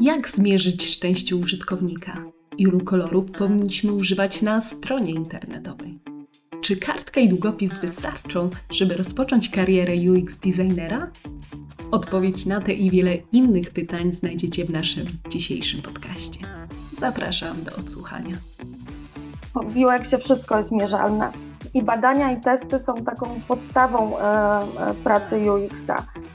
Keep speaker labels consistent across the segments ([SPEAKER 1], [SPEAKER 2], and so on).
[SPEAKER 1] Jak zmierzyć szczęście użytkownika? Ilu kolorów powinniśmy używać na stronie internetowej? Czy kartka i długopis wystarczą, żeby rozpocząć karierę UX designera? Odpowiedź na te i wiele innych pytań znajdziecie w naszym dzisiejszym podcaście. Zapraszam do odsłuchania.
[SPEAKER 2] W UX-ie wszystko jest mierzalne i badania i testy są taką podstawą e, e, pracy UX-a.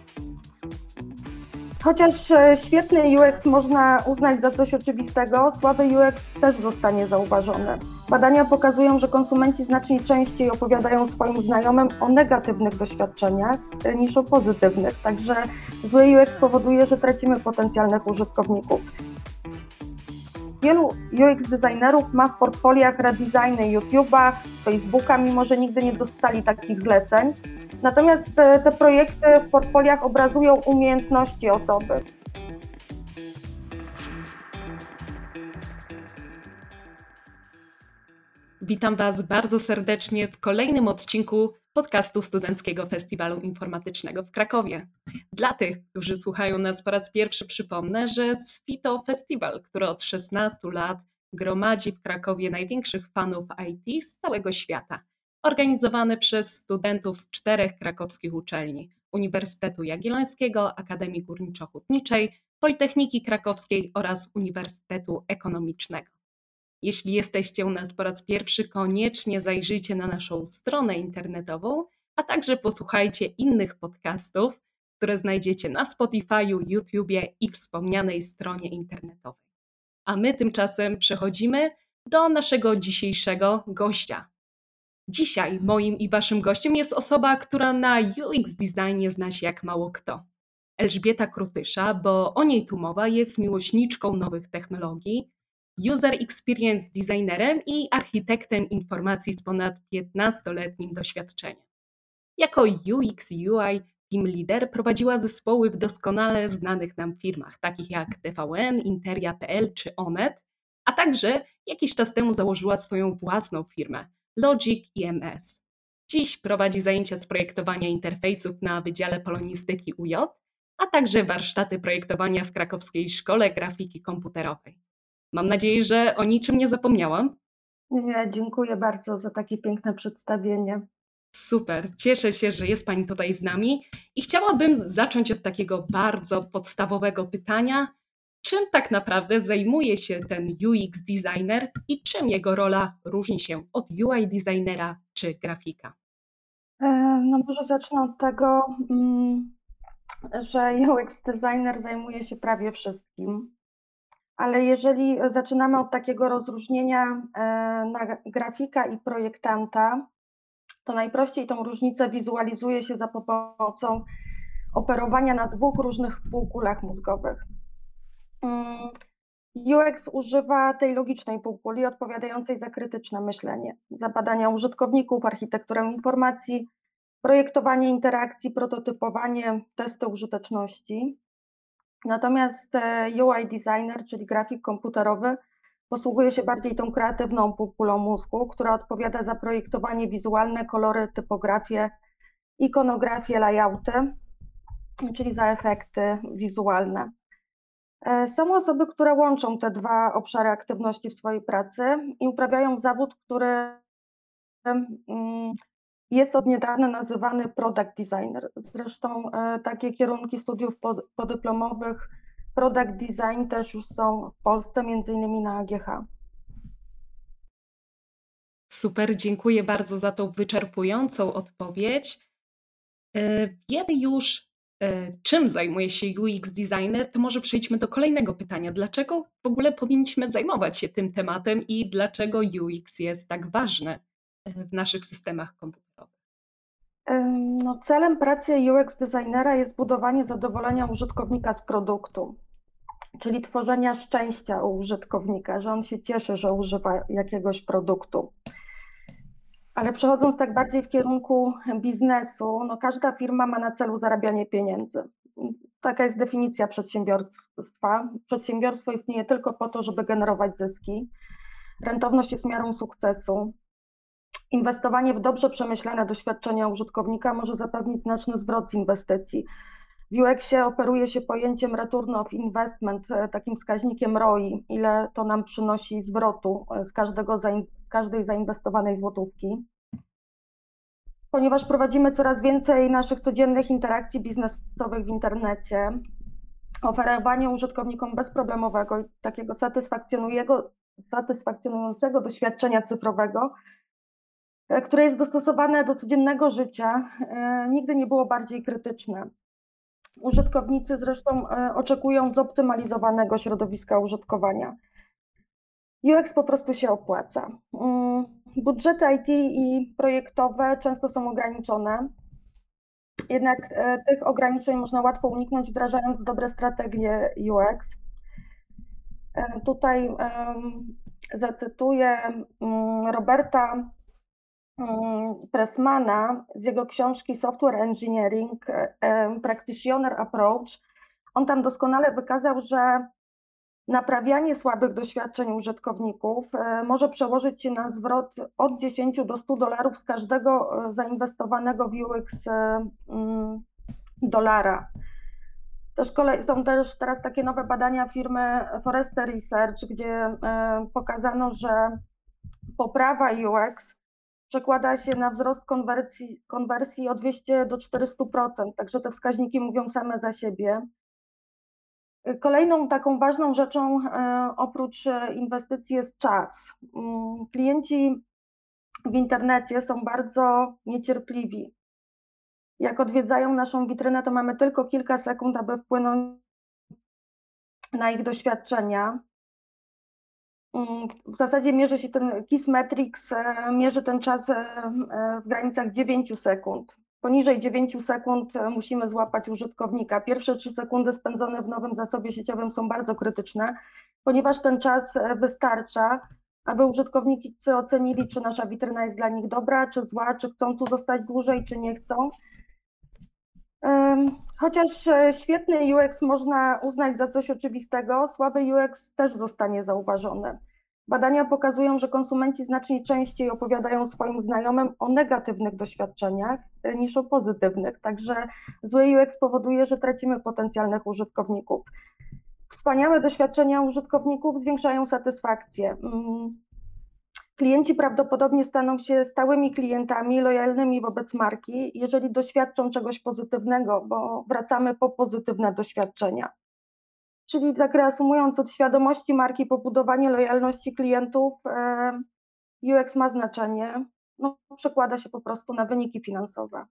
[SPEAKER 2] Chociaż e, świetny UX można uznać za coś oczywistego, słaby UX też zostanie zauważony. Badania pokazują, że konsumenci znacznie częściej opowiadają swoim znajomym o negatywnych doświadczeniach e, niż o pozytywnych, także zły UX powoduje, że tracimy potencjalnych użytkowników. Wielu UX designerów ma w portfoliach redesigny YouTube'a, Facebooka, mimo że nigdy nie dostali takich zleceń. Natomiast te, te projekty w portfoliach obrazują umiejętności osoby.
[SPEAKER 1] Witam Was bardzo serdecznie w kolejnym odcinku podcastu Studenckiego Festiwalu Informatycznego w Krakowie. Dla tych, którzy słuchają nas po raz pierwszy, przypomnę, że SFITO Festiwal, który od 16 lat gromadzi w Krakowie największych fanów IT z całego świata organizowany przez studentów z czterech krakowskich uczelni Uniwersytetu Jagiellońskiego, Akademii Górniczo-Hutniczej, Politechniki Krakowskiej oraz Uniwersytetu Ekonomicznego. Jeśli jesteście u nas po raz pierwszy, koniecznie zajrzyjcie na naszą stronę internetową, a także posłuchajcie innych podcastów, które znajdziecie na Spotify'u, YouTubie i wspomnianej stronie internetowej. A my tymczasem przechodzimy do naszego dzisiejszego gościa, Dzisiaj moim i waszym gościem jest osoba, która na UX designie zna się jak mało kto. Elżbieta Krutysza, bo o niej tu mowa, jest miłośniczką nowych technologii, user experience designerem i architektem informacji z ponad 15-letnim doświadczeniem. Jako UX UI team leader prowadziła zespoły w doskonale znanych nam firmach, takich jak TVN, Interia.pl czy Onet, a także jakiś czas temu założyła swoją własną firmę – Logic IMS. Dziś prowadzi zajęcia z projektowania interfejsów na Wydziale Polonistyki UJ, a także warsztaty projektowania w Krakowskiej Szkole Grafiki Komputerowej. Mam nadzieję, że o niczym nie zapomniałam.
[SPEAKER 2] Nie, dziękuję bardzo za takie piękne przedstawienie.
[SPEAKER 1] Super, cieszę się, że jest Pani tutaj z nami i chciałabym zacząć od takiego bardzo podstawowego pytania czym tak naprawdę zajmuje się ten UX designer i czym jego rola różni się od UI designera czy grafika?
[SPEAKER 2] E, no może zacznę od tego, mm, że UX designer zajmuje się prawie wszystkim. Ale jeżeli zaczynamy od takiego rozróżnienia e, na grafika i projektanta, to najprościej tą różnicę wizualizuje się za pomocą operowania na dwóch różnych półkulach mózgowych. Mm, UX używa tej logicznej półkuli odpowiadającej za krytyczne myślenie, za badania użytkowników, architekturę informacji, projektowanie interakcji, prototypowanie, testy użyteczności. Natomiast e, UI designer, czyli grafik komputerowy, posługuje się bardziej tą kreatywną półkulą mózgu, która odpowiada za projektowanie wizualne, kolory, typografię, ikonografię, layouty, czyli za efekty wizualne. E, są osoby, które łączą te dwa obszary aktywności w swojej pracy i uprawiają zawód, który mm, jest od niedawna nazywany product designer. Zresztą e, takie kierunki studiów podyplomowych product design też już są w Polsce, między innymi na AGH.
[SPEAKER 1] Super, dziękuję bardzo za tą wyczerpującą odpowiedź. E, wiemy już, E, czym zajmuje się UX designer, to może przejdźmy do kolejnego pytania. Dlaczego w ogóle powinniśmy zajmować się tym tematem i dlaczego UX jest tak ważny w naszych systemach komputerowych?
[SPEAKER 2] No, celem pracy UX designera jest budowanie zadowolenia użytkownika z produktu, czyli tworzenia szczęścia u użytkownika, że on się cieszy, że używa jakiegoś produktu. Ale przechodząc tak bardziej w kierunku biznesu, no każda firma ma na celu zarabianie pieniędzy. Taka jest definicja przedsiębiorstwa. Przedsiębiorstwo istnieje tylko po to, żeby generować zyski. Rentowność jest miarą sukcesu. Inwestowanie w dobrze przemyślane doświadczenia użytkownika może zapewnić znaczny zwrot z inwestycji. W UX-ie operuje się pojęciem return of investment, takim wskaźnikiem ROI, ile to nam przynosi zwrotu z, każdego, z każdej zainwestowanej złotówki. Ponieważ prowadzimy coraz więcej naszych codziennych interakcji biznesowych w internecie, oferowanie użytkownikom bezproblemowego i takiego satysfakcjonującego doświadczenia cyfrowego, e, które jest dostosowane do codziennego życia, e, nigdy nie było bardziej krytyczne. Użytkownicy zresztą e, oczekują zoptymalizowanego środowiska użytkowania. UX po prostu się opłaca. Mm, budżety IT i projektowe często są ograniczone, jednak e, tych ograniczeń można łatwo uniknąć, wdrażając dobre strategie UX. E, tutaj zacytuję mm, Roberta Pressmana z jego książki Software Engineering e, Practitioner Approach. On tam doskonale wykazał, że Naprawianie słabych doświadczeń użytkowników e, może przełożyć się na zwrot od 10 do 100 dolarów z każdego e, zainwestowanego w UX mm, dolara. Też kolej, są też teraz takie nowe badania firmy Forrester Research, gdzie pokazano, że poprawa UX przekłada się na wzrost konwersji, konwersji o 200 do 400%, także te wskaźniki mówią same za siebie. Kolejną taką ważną rzeczą e, oprócz e, inwestycji jest czas. Mm, klienci w internecie są bardzo niecierpliwi. Jak odwiedzają naszą witrynę, to mamy tylko kilka sekund, aby wpłynąć na ich doświadczenia. W zasadzie mierzy się ten KISS e, mierzy ten czas w granicach 9 sekund. Poniżej 9 sekund e, musimy złapać użytkownika. Pierwsze 3 sekundy spędzone w nowym zasobie sieciowym są bardzo krytyczne, ponieważ ten czas e, wystarcza, aby użytkownicy ocenili, czy nasza witryna jest dla nich dobra, czy zła, czy chcą tu zostać dłużej, czy nie chcą. Chociaż e, świetny UX można uznać za coś oczywistego, słaby UX też zostanie zauważony. Badania pokazują, że konsumenci znacznie częściej opowiadają swoim znajomym o negatywnych doświadczeniach e, niż o pozytywnych. Także zły UX powoduje, że tracimy potencjalnych użytkowników. Wspaniałe doświadczenia użytkowników zwiększają satysfakcję. Klienci prawdopodobnie staną się stałymi klientami, lojalnymi wobec marki, jeżeli doświadczą czegoś pozytywnego, bo wracamy po pozytywne doświadczenia. Czyli tak reasumując, od świadomości marki po budowanie lojalności klientów, UX ma znaczenie. No, przekłada się po prostu na wyniki finansowe.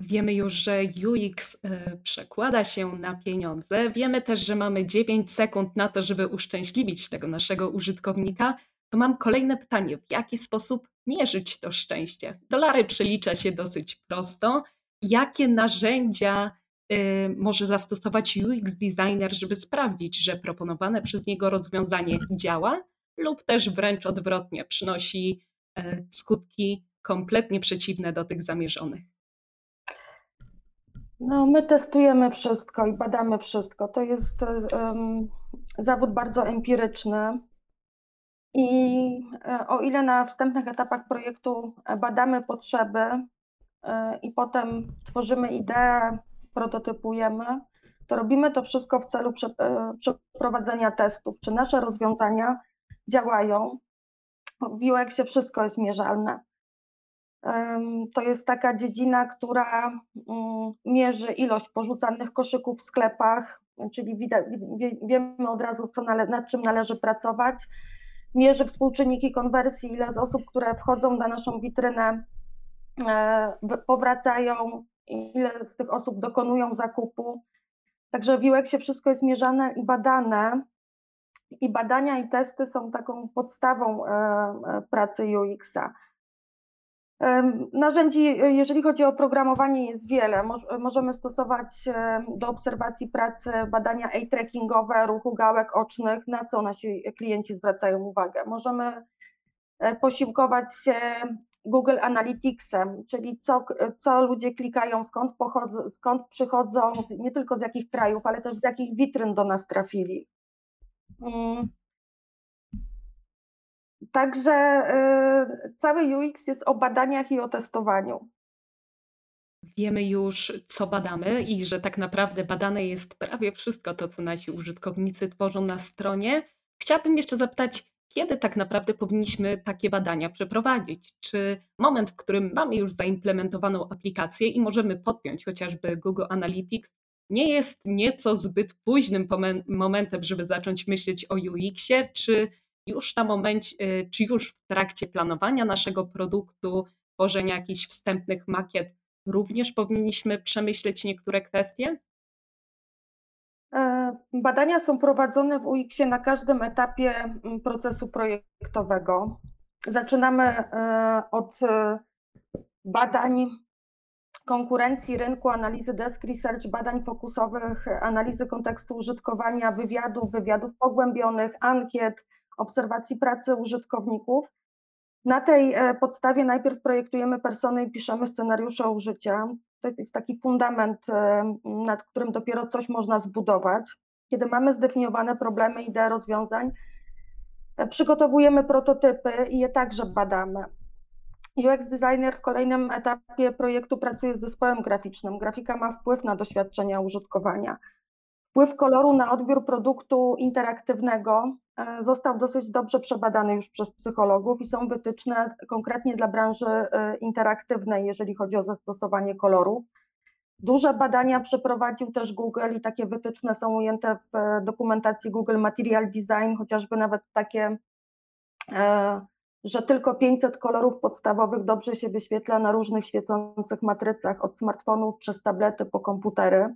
[SPEAKER 1] Wiemy już, że UX e, przekłada się na pieniądze. Wiemy też, że mamy 9 sekund na to, żeby uszczęśliwić tego naszego użytkownika. To mam kolejne pytanie: w jaki sposób mierzyć to szczęście? Dolary przelicza się dosyć prosto. Jakie narzędzia Y, może zastosować UX designer, żeby sprawdzić, że proponowane przez niego rozwiązanie działa, lub też wręcz odwrotnie, przynosi e, skutki kompletnie przeciwne do tych zamierzonych.
[SPEAKER 2] No, my testujemy wszystko i badamy wszystko. To jest zawód bardzo empiryczny. I e, o ile na wstępnych etapach projektu badamy potrzeby i potem tworzymy ideę, prototypujemy, to robimy to wszystko w celu e, przeprowadzenia testów, czy nasze rozwiązania działają. W UX-ie wszystko jest mierzalne. To jest taka dziedzina, która mm, mierzy ilość porzucanych koszyków w sklepach, czyli wiemy od razu, co nad czym należy pracować. Mierzy współczynniki konwersji, ile z osób, które wchodzą na naszą witrynę, e, powracają, ile z tych osób dokonują zakupu. Także w UX-ie wszystko jest mierzane i badane. I badania i testy są taką podstawą e, e, pracy UX-a. Narzędzi, jeżeli chodzi o programowanie, jest wiele. Możemy stosować do obserwacji pracy badania eye-trackingowe, ruchu gałek ocznych, na co nasi klienci zwracają uwagę. Możemy e, posiłkować się Google Analyticsem, czyli co, co ludzie klikają, skąd, pochodzą, skąd przychodzą, nie tylko z jakich krajów, ale też z jakich witryn do nas trafili. Także y, cały UX jest o badaniach i o testowaniu.
[SPEAKER 1] wiemy już, co badamy i że tak naprawdę badane jest prawie wszystko to, co nasi użytkownicy tworzą na stronie, chciałabym jeszcze zapytać, kiedy tak naprawdę powinniśmy takie badania przeprowadzić? Czy moment, w którym mamy już zaimplementowaną aplikację i możemy podpiąć chociażby Google Analytics, nie jest nieco zbyt późnym momentem, żeby zacząć myśleć o UX-ie, czy już na momencie, y, czy już w trakcie planowania naszego produktu, tworzenia jakichś wstępnych makiet, również powinniśmy przemyśleć niektóre kwestie?
[SPEAKER 2] E, badania są prowadzone w UX-ie na każdym etapie mm, procesu projektowego. Zaczynamy e, od e, badań konkurencji rynku, analizy desk research, badań fokusowych, analizy kontekstu użytkowania, wywiadów, wywiadów pogłębionych, ankiet, obserwacji pracy użytkowników. Na tej podstawie najpierw projektujemy persony i piszemy scenariusze użycia. To jest taki fundament, nad którym dopiero coś można zbudować. Kiedy mamy zdefiniowane problemy, idee rozwiązań, e, przygotowujemy prototypy i je także badamy. UX designer w kolejnym etapie projektu pracuje z zespołem graficznym. Grafika ma wpływ na doświadczenia użytkowania. Wpływ koloru na odbiór produktu interaktywnego e, został dosyć dobrze przebadany już przez psychologów i są wytyczne konkretnie dla branży e, interaktywnej, jeżeli chodzi o zastosowanie kolorów. Duże badania przeprowadził też Google i takie wytyczne są ujęte w e, dokumentacji Google Material Design, chociażby nawet takie, że tylko 500 kolorów podstawowych dobrze się wyświetla na różnych świecących matrycach, od smartfonów przez tablety po komputery.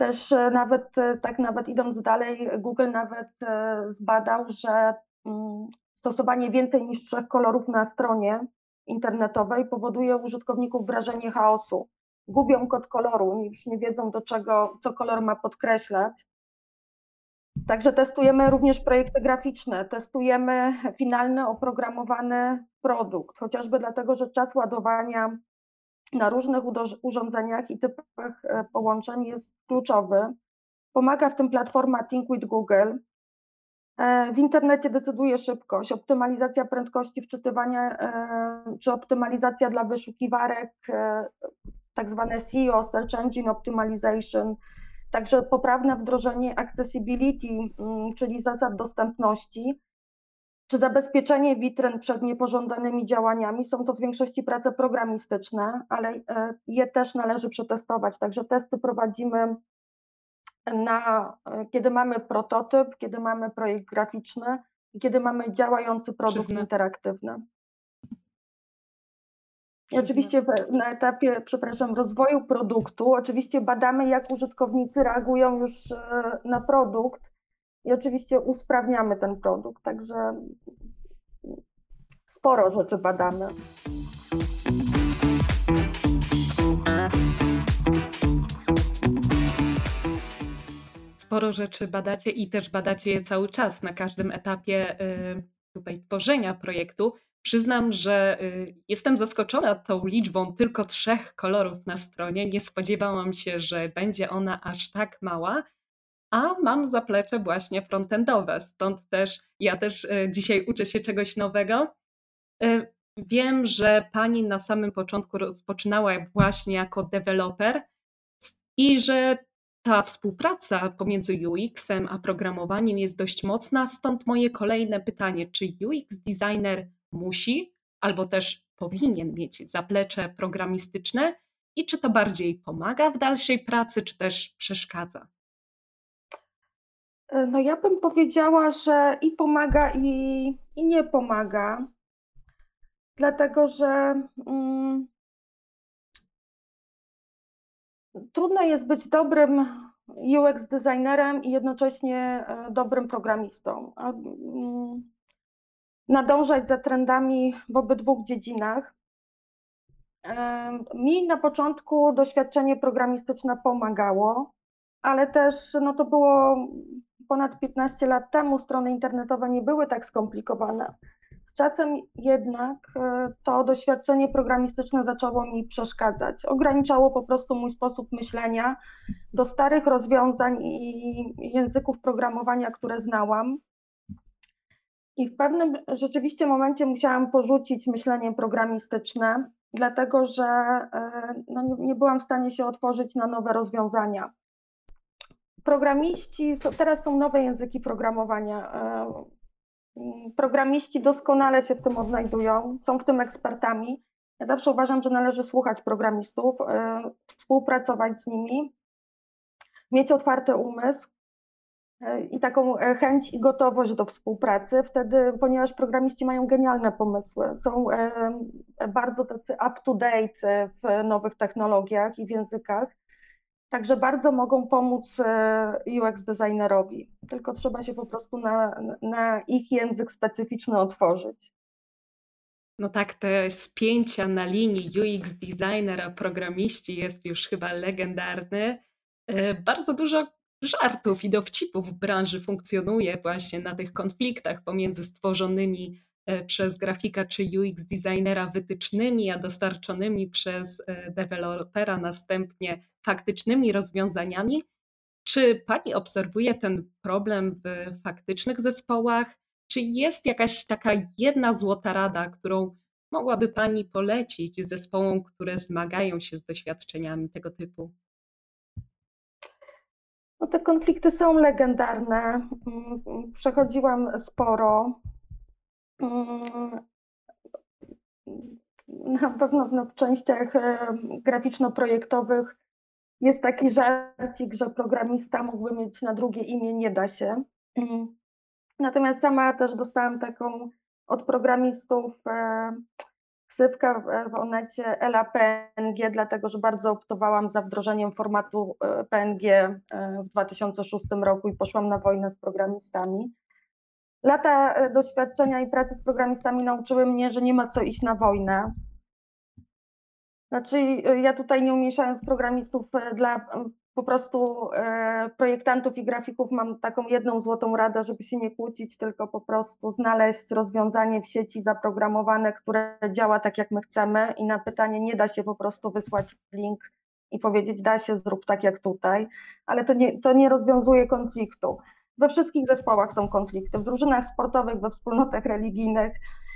[SPEAKER 2] Też e, nawet, e, tak nawet idąc dalej, Google nawet e, zbadał, że mm, stosowanie więcej niż trzech kolorów na stronie internetowej powoduje u użytkowników wrażenie chaosu. Gubią kod koloru, już nie wiedzą do czego, co kolor ma podkreślać. Także testujemy również projekty graficzne, testujemy finalny oprogramowany produkt, chociażby dlatego, że czas ładowania na różnych urządzeniach i typach e, połączeń jest kluczowy. Pomaga w tym platforma Think with Google. E, w internecie decyduje szybkość, optymalizacja prędkości wczytywania e, czy optymalizacja dla wyszukiwarek, tak zwane SEO, Search Engine Optimization, także poprawne wdrożenie accessibility, mm, czyli zasad dostępności czy zabezpieczenie witryn przed niepożądanymi działaniami. Są to w większości prace programistyczne, ale e, je też należy przetestować. Także testy prowadzimy na, e, kiedy mamy prototyp, kiedy mamy projekt graficzny i kiedy mamy działający produkt interaktywny. I oczywiście na etapie, przepraszam, rozwoju produktu, oczywiście badamy, jak użytkownicy reagują już e, na produkt i oczywiście usprawniamy ten produkt, także sporo rzeczy badamy.
[SPEAKER 1] Sporo rzeczy badacie i też badacie je cały czas na każdym etapie y, tutaj tworzenia projektu. Przyznam, że y, jestem zaskoczona tą liczbą tylko trzech kolorów na stronie. Nie spodziewałam się, że będzie ona aż tak mała a mam zaplecze właśnie frontendowe, stąd też ja też e, dzisiaj uczę się czegoś nowego. E, wiem, że pani na samym początku rozpoczynała właśnie jako deweloper i że ta współpraca pomiędzy UX-em a programowaniem jest dość mocna, stąd moje kolejne pytanie, czy UX designer musi albo też powinien mieć zaplecze programistyczne i czy to bardziej pomaga w dalszej pracy, czy też przeszkadza?
[SPEAKER 2] E, no ja bym powiedziała, że i pomaga, i, i nie pomaga, dlatego że mm, trudno jest być dobrym UX designerem i jednocześnie e, dobrym programistą. Mm, nadążać za trendami w obydwu dziedzinach. E, mi na początku doświadczenie programistyczne pomagało, ale też no to było ponad 15 lat temu strony internetowe nie były tak skomplikowane. Z czasem jednak e, to doświadczenie programistyczne zaczęło mi przeszkadzać. Ograniczało po prostu mój sposób myślenia do starych rozwiązań i języków programowania, które znałam. I w pewnym rzeczywiście momencie musiałam porzucić myślenie programistyczne dlatego że no nie, nie byłam w stanie się otworzyć na nowe rozwiązania. Programiści, teraz są nowe języki programowania. Programiści doskonale się w tym odnajdują, są w tym ekspertami. Ja zawsze uważam, że należy słuchać programistów, współpracować z nimi, mieć otwarty umysł i taką e, chęć i gotowość do współpracy, wtedy, ponieważ programiści mają genialne pomysły, są e, bardzo tacy up-to-date w nowych technologiach i w językach, także bardzo mogą pomóc e, UX designerowi, tylko trzeba się po prostu na, na ich język specyficzny otworzyć.
[SPEAKER 1] No tak, te spięcia na linii UX designer a programiści jest już chyba legendarny. Bardzo dużo żartów i dowcipów w branży funkcjonuje właśnie na tych konfliktach pomiędzy stworzonymi e, przez grafika czy UX designera wytycznymi, a dostarczonymi przez e, dewelopera następnie faktycznymi rozwiązaniami. Czy pani obserwuje ten problem w faktycznych zespołach? Czy jest jakaś taka jedna złota rada, którą mogłaby pani polecić zespołom, które zmagają się z doświadczeniami tego typu?
[SPEAKER 2] No te konflikty są legendarne. Przechodziłam sporo. Na pewno w częściach graficzno-projektowych jest taki żarcik, że programista mógłby mieć na drugie imię, nie da się. Mm. Natomiast sama też dostałam taką od programistów ksywka w Onecie Ela PNG, dlatego że bardzo optowałam za wdrożeniem formatu e, PNG e, w 2006 roku i poszłam na wojnę z programistami. Lata e, doświadczenia i pracy z programistami nauczyły mnie, że nie ma co iść na wojnę. Znaczy, ja tutaj nie umniejszając programistów, dla po prostu e, projektantów i grafików mam taką jedną złotą radę, żeby się nie kłócić, tylko po prostu znaleźć rozwiązanie w sieci zaprogramowane, które działa tak, jak my chcemy i na pytanie nie da się po prostu wysłać link i powiedzieć da się, zrób tak jak tutaj, ale to nie, to nie rozwiązuje konfliktu. We wszystkich zespołach są konflikty, w drużynach sportowych, we wspólnotach religijnych, E,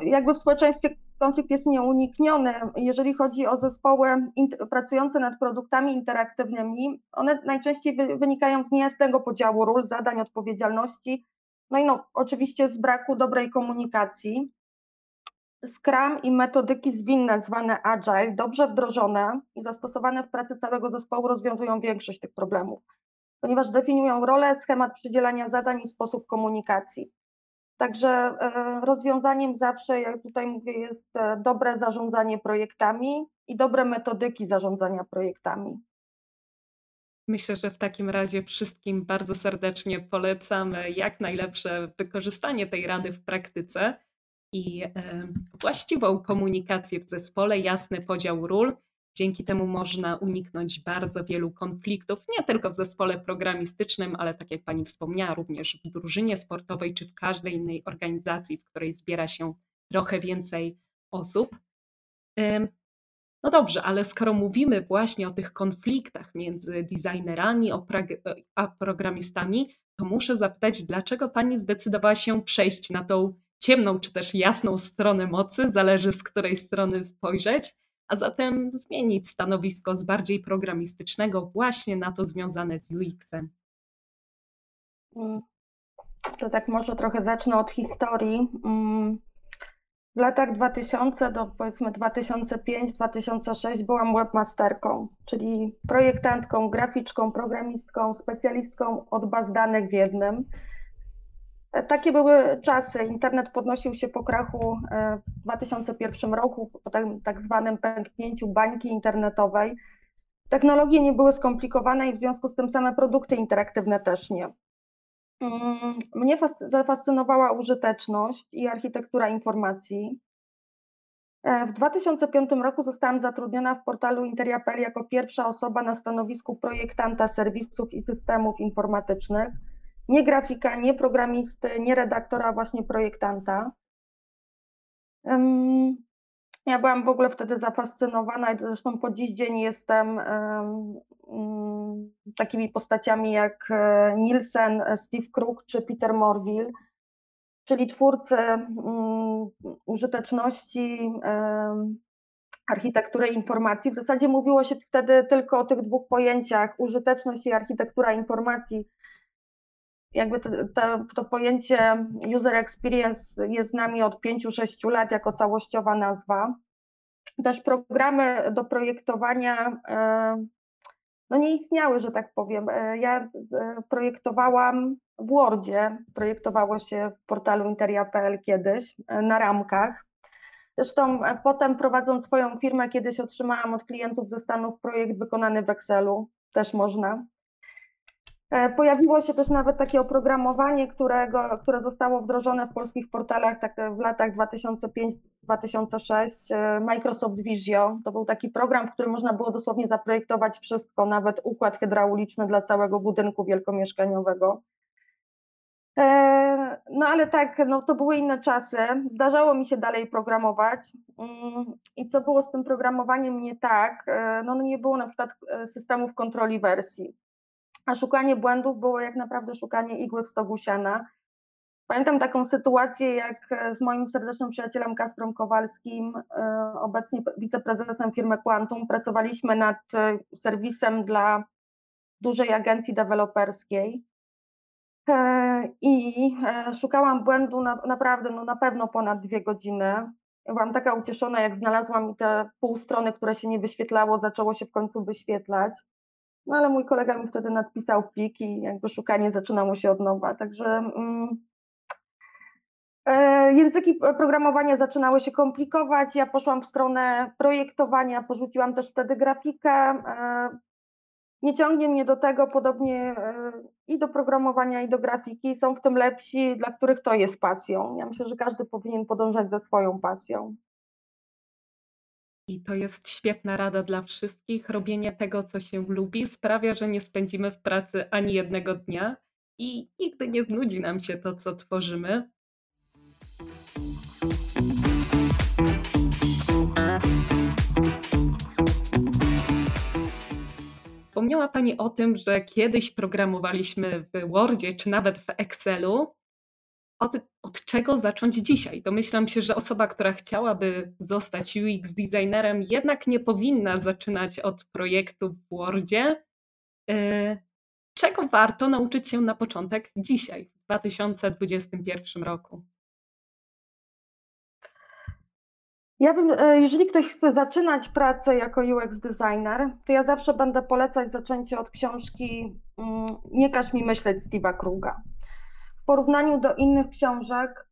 [SPEAKER 2] jakby w społeczeństwie konflikt jest nieunikniony. Jeżeli chodzi o zespoły pracujące nad produktami interaktywnymi, one najczęściej wynikają z niejasnego podziału ról, zadań, odpowiedzialności, no i no, oczywiście z braku dobrej komunikacji. Scrum i metodyki zwinne, zwane agile, dobrze wdrożone i zastosowane w pracy całego zespołu rozwiązują większość tych problemów, ponieważ definiują rolę, schemat przydzielania zadań i sposób komunikacji. Także e, rozwiązaniem zawsze, jak tutaj mówię, jest e, dobre zarządzanie projektami i dobre metodyki zarządzania projektami.
[SPEAKER 1] Myślę, że w takim razie wszystkim bardzo serdecznie polecamy jak najlepsze wykorzystanie tej rady w praktyce i e, właściwą komunikację w zespole, jasny podział ról Dzięki temu można uniknąć bardzo wielu konfliktów, nie tylko w zespole programistycznym, ale tak jak Pani wspomniała, również w drużynie sportowej czy w każdej innej organizacji, w której zbiera się trochę więcej osób. No dobrze, ale skoro mówimy właśnie o tych konfliktach między designerami a programistami, to muszę zapytać, dlaczego Pani zdecydowała się przejść na tą ciemną czy też jasną stronę mocy, zależy z której strony spojrzeć, a zatem zmienić stanowisko z bardziej programistycznego właśnie na to związane z UX-em.
[SPEAKER 2] Mm. To tak może trochę zacznę od historii. Mm. W latach 2000 do powiedzmy 2005-2006 byłam webmasterką, czyli projektantką, graficzką, programistką, specjalistką od baz danych w jednym. Takie były czasy. Internet podnosił się po krachu e, w 2001 roku, po tak, tak zwanym pęknięciu bańki internetowej. Technologie nie były skomplikowane i w związku z tym same produkty interaktywne też nie. Mm, mnie zafascynowała użyteczność i architektura informacji. E, w 2005 roku zostałam zatrudniona w portalu Interiapel jako pierwsza osoba na stanowisku projektanta serwisów i systemów informatycznych nie grafika, nie programisty, nie redaktora, właśnie projektanta. Ja byłam w ogóle wtedy zafascynowana i zresztą po dziś dzień jestem takimi postaciami jak e, Nielsen, Steve Crook czy Peter Morville, czyli twórcy użyteczności architekturę informacji. W zasadzie mówiło się wtedy tylko o tych dwóch pojęciach: użyteczność i architektura informacji. Jakby to, to, to pojęcie user experience jest z nami od 5-6 lat jako całościowa nazwa. Też programy do projektowania e, no nie istniały, że tak powiem. E, ja projektowałam w Wordzie, projektowało się w portalu interia.pl kiedyś e, na ramkach. Zresztą e, potem prowadząc swoją firmę, kiedyś otrzymałam od klientów ze Stanów projekt wykonany w Excelu, też można. E, pojawiło się też nawet takie oprogramowanie, którego, które zostało wdrożone w polskich portalach tak w latach 2005-2006, e, Microsoft Visio. To był taki program, w którym można było dosłownie zaprojektować wszystko, nawet układ hydrauliczny dla całego budynku wielkomieszkaniowego. E, no ale tak, no to były inne czasy. Zdarzało mi się dalej programować. Mm, I co było z tym programowaniem nie tak? No nie było na przykład systemów kontroli wersji a szukanie błędów było jak naprawdę szukanie igły w stogu siana. Pamiętam taką sytuację, jak e, z moim serdecznym przyjacielem Kasprem Kowalskim, e, obecnie wiceprezesem firmy Quantum, pracowaliśmy nad e, serwisem dla dużej agencji deweloperskiej. I szukałam błędu na, naprawdę, no na pewno ponad dwie godziny. Byłam taka ucieszona, jak znalazłam i te pół strony, które się nie wyświetlało, zaczęło się w końcu wyświetlać. No ale mój kolega mi wtedy nadpisał plik i jakby szukanie zaczynało się od nowa. Także mm, e, języki programowania zaczynały się komplikować. Ja poszłam w stronę projektowania, porzuciłam też wtedy grafikę. E, nie ciągnie mnie do tego, podobnie e, i do programowania, i do grafiki. Są w tym lepsi, dla których to jest pasją. Ja myślę, że każdy powinien podążać za swoją pasją.
[SPEAKER 1] I to jest świetna rada dla wszystkich. Robienie tego, co się lubi, sprawia, że nie spędzimy w pracy ani jednego dnia i nigdy nie znudzi nam się to, co tworzymy. Wspomniała Pani o tym, że kiedyś programowaliśmy w Wordzie czy nawet w Excelu, od, od czego zacząć dzisiaj? Domyślam się, że osoba, która chciałaby zostać UX designerem, jednak nie powinna zaczynać od projektu w Wordzie. E, czego warto nauczyć się na początek dzisiaj, w 2021 roku?
[SPEAKER 2] Ja bym, e, jeżeli ktoś chce zaczynać pracę jako UX designer, to ja zawsze będę polecać zaczęcie od książki mm, Nie każ mi myśleć Steve'a Kruga. Porównaniu do innych książek,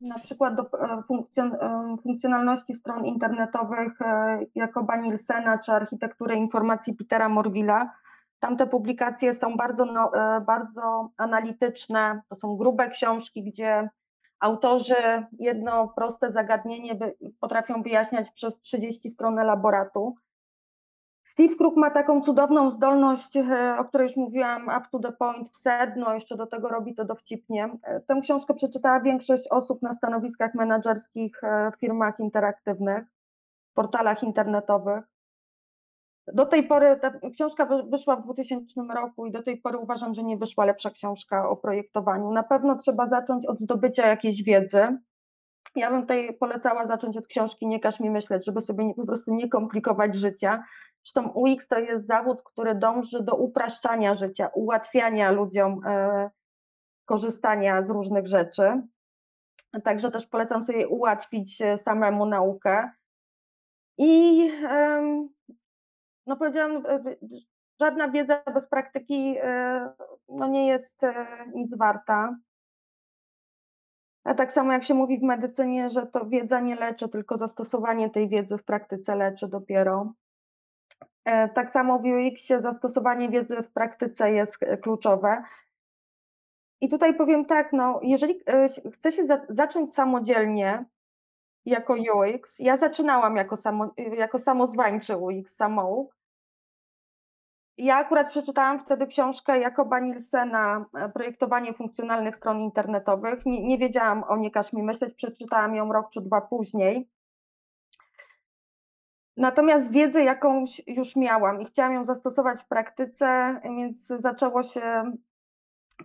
[SPEAKER 2] na przykład do e, e, funkcjonalności stron internetowych e, Jakoba Nielsena czy architektury informacji Petera Morwilla, tamte publikacje są bardzo, no, bardzo analityczne, to są grube książki, gdzie autorzy jedno proste zagadnienie potrafią wyjaśniać przez 30 stron elaboratu. Steve Krug ma taką cudowną zdolność, e, o której już mówiłam, up to the point, w sedno, jeszcze do tego robi to dowcipnie. E, tę książkę przeczytała większość osób na stanowiskach menedżerskich e, w firmach interaktywnych, portalach internetowych. Do tej pory ta książka wyszła w 2000 roku i do tej pory uważam, że nie wyszła lepsza książka o projektowaniu. Na pewno trzeba zacząć od zdobycia jakiejś wiedzy. Ja bym tutaj polecała zacząć od książki Nie każ mi myśleć, żeby sobie po prostu nie komplikować życia Zresztą UX to jest zawód, który dąży do upraszczania życia, ułatwiania ludziom e, korzystania z różnych rzeczy. Także też polecam sobie ułatwić e, samemu naukę. I no powiedziałam, e, żadna wiedza bez praktyki no nie jest nic warta. A tak samo jak się mówi w medycynie, że to wiedza nie leczy, tylko zastosowanie tej wiedzy w praktyce leczy dopiero. E, tak samo w UX-ie zastosowanie wiedzy w praktyce jest e, kluczowe. I tutaj powiem tak, no, jeżeli e, chce się za zacząć samodzielnie jako UX, ja zaczynałam jako, samo, jako samozwańczy UX samouk. Ja akurat przeczytałam wtedy książkę Jakoba Nielsena Projektowanie funkcjonalnych stron internetowych. Nie, nie wiedziałam o nie każ mi myśleć, przeczytałam ją rok czy dwa później. Natomiast wiedzę jakąś już miałam i chciałam ją zastosować w praktyce, więc zaczęło się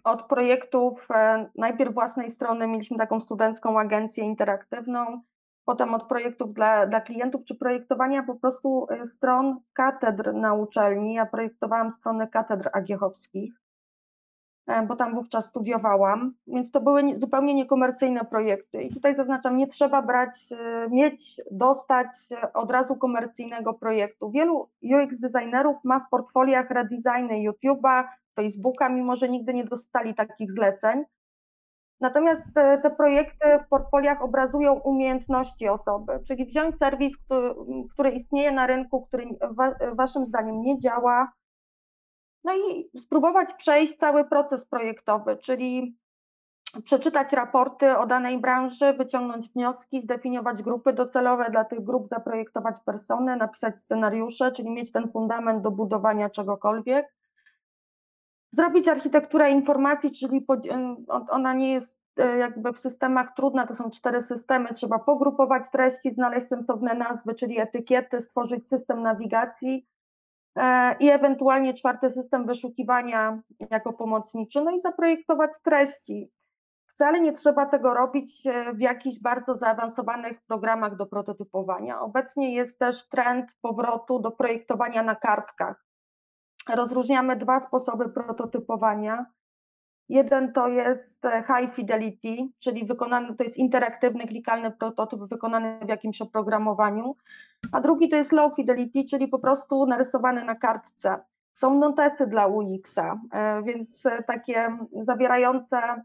[SPEAKER 2] od projektów e, najpierw własnej strony, mieliśmy taką studencką agencję interaktywną, potem od projektów dla, dla klientów, czy projektowania po prostu y, stron katedr na uczelni. Ja projektowałam strony katedr agiechowskich, e, bo tam wówczas studiowałam, więc to były zupełnie niekomercyjne projekty. I tutaj zaznaczam, nie trzeba brać, y, mieć, dostać y, od razu komercyjnego projektu. Wielu UX designerów ma w portfoliach redesigny YouTube'a, Facebooka, mimo że nigdy nie dostali takich zleceń Natomiast te, projekty w portfoliach obrazują umiejętności osoby, czyli wziąć serwis, który, który istnieje na rynku, który wa, waszym zdaniem nie działa, no i spróbować przejść cały proces projektowy, czyli przeczytać raporty o danej branży, wyciągnąć wnioski, zdefiniować grupy docelowe, dla tych grup zaprojektować persony, napisać scenariusze, czyli mieć ten fundament do budowania czegokolwiek. Zrobić architekturę informacji, czyli ona nie jest e, jakby w systemach trudna, to są cztery systemy, trzeba pogrupować treści, znaleźć sensowne nazwy, czyli etykiety, stworzyć system nawigacji i ewentualnie czwarty system wyszukiwania jako pomocniczy, no i zaprojektować treści. Wcale nie trzeba tego robić e, w jakichś bardzo zaawansowanych programach do prototypowania. Obecnie jest też trend powrotu do projektowania na kartkach rozróżniamy dwa sposoby prototypowania. Jeden to jest e, high fidelity, czyli wykonany, to jest interaktywny, klikalny prototyp wykonany w jakimś oprogramowaniu, a drugi to jest low fidelity, czyli po prostu narysowany na kartce. Są notesy dla UX-a, e, więc e, takie zawierające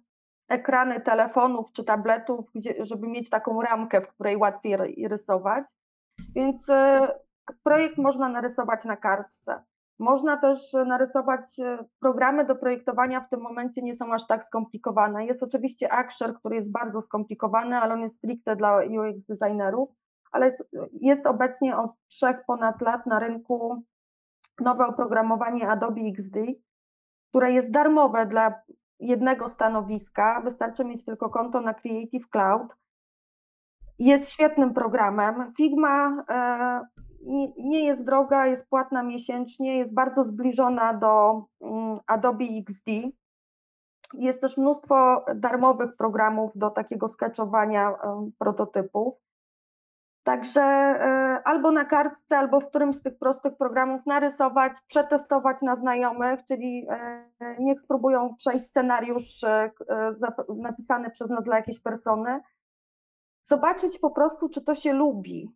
[SPEAKER 2] ekrany telefonów czy tabletów, żeby mieć taką ramkę, w której łatwiej rysować. Więc projekt można narysować na kartce. Można też narysować e, programy do projektowania, w tym momencie nie są aż tak skomplikowane. Jest oczywiście Axure, który jest bardzo skomplikowany, ale on jest stricte dla UX designerów, ale jest, jest obecnie od trzech ponad lat na rynku nowe oprogramowanie Adobe XD, które jest darmowe dla jednego stanowiska, wystarczy mieć tylko konto na Creative Cloud. Jest świetnym programem. Figma e, nie, jest droga, jest płatna miesięcznie, jest bardzo zbliżona do mm, Adobe XD. Jest też mnóstwo darmowych programów do takiego sketchowania prototypów. Także e, albo na kartce, albo w którymś z tych prostych programów narysować, przetestować na znajomych, czyli e, niech spróbują przejść scenariusz e, napisany przez nas dla jakiejś persony, zobaczyć po prostu, czy to się lubi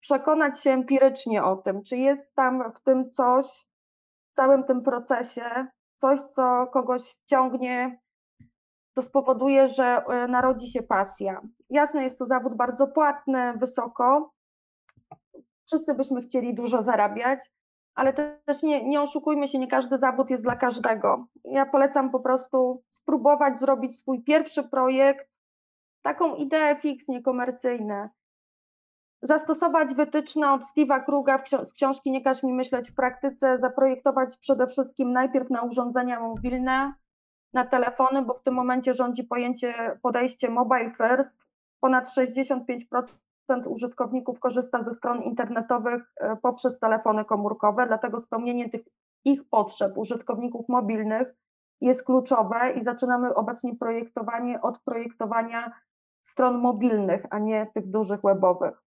[SPEAKER 2] przekonać się empirycznie o tym, czy jest tam w tym coś, w całym tym procesie, coś, co kogoś wciągnie, to spowoduje, że e, narodzi się pasja. Jasne, jest to zawód bardzo płatny, wysoko. Wszyscy byśmy chcieli dużo zarabiać, ale też nie, nie oszukujmy się, nie każdy zawód jest dla każdego. Ja polecam po prostu spróbować zrobić swój pierwszy projekt, taką ideę fix, niekomercyjne zastosować wytyczne od Steve'a Kruga z książki Nie każ mi myśleć w praktyce, zaprojektować przede wszystkim najpierw na urządzenia mobilne, na telefony, bo w tym momencie rządzi pojęcie podejście mobile first. Ponad 65% użytkowników korzysta ze stron internetowych e, poprzez telefony komórkowe, dlatego spełnienie tych ich potrzeb użytkowników mobilnych jest kluczowe i zaczynamy obecnie projektowanie od projektowania stron mobilnych, a nie tych dużych webowych.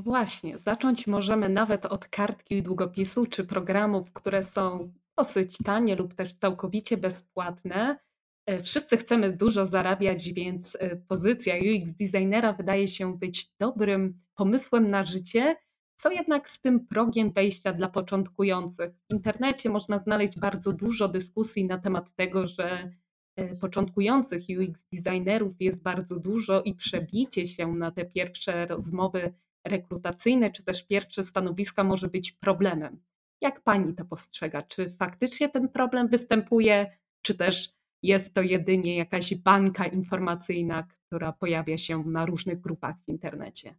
[SPEAKER 1] Właśnie, zacząć możemy nawet od kartki i długopisu, czy programów, które są dosyć tanie lub też całkowicie bezpłatne. E, wszyscy chcemy dużo zarabiać, więc e, pozycja UX designera wydaje się być dobrym pomysłem na życie. Co jednak z tym progiem wejścia dla początkujących? W internecie można znaleźć bardzo dużo dyskusji na temat tego, że e, początkujących UX designerów jest bardzo dużo i przebicie się na te pierwsze rozmowy rekrutacyjne, czy też pierwsze stanowiska może być problemem. Jak pani to postrzega? Czy faktycznie ten problem występuje, czy też jest to jedynie jakaś bańka informacyjna, która pojawia się na różnych grupach w internecie?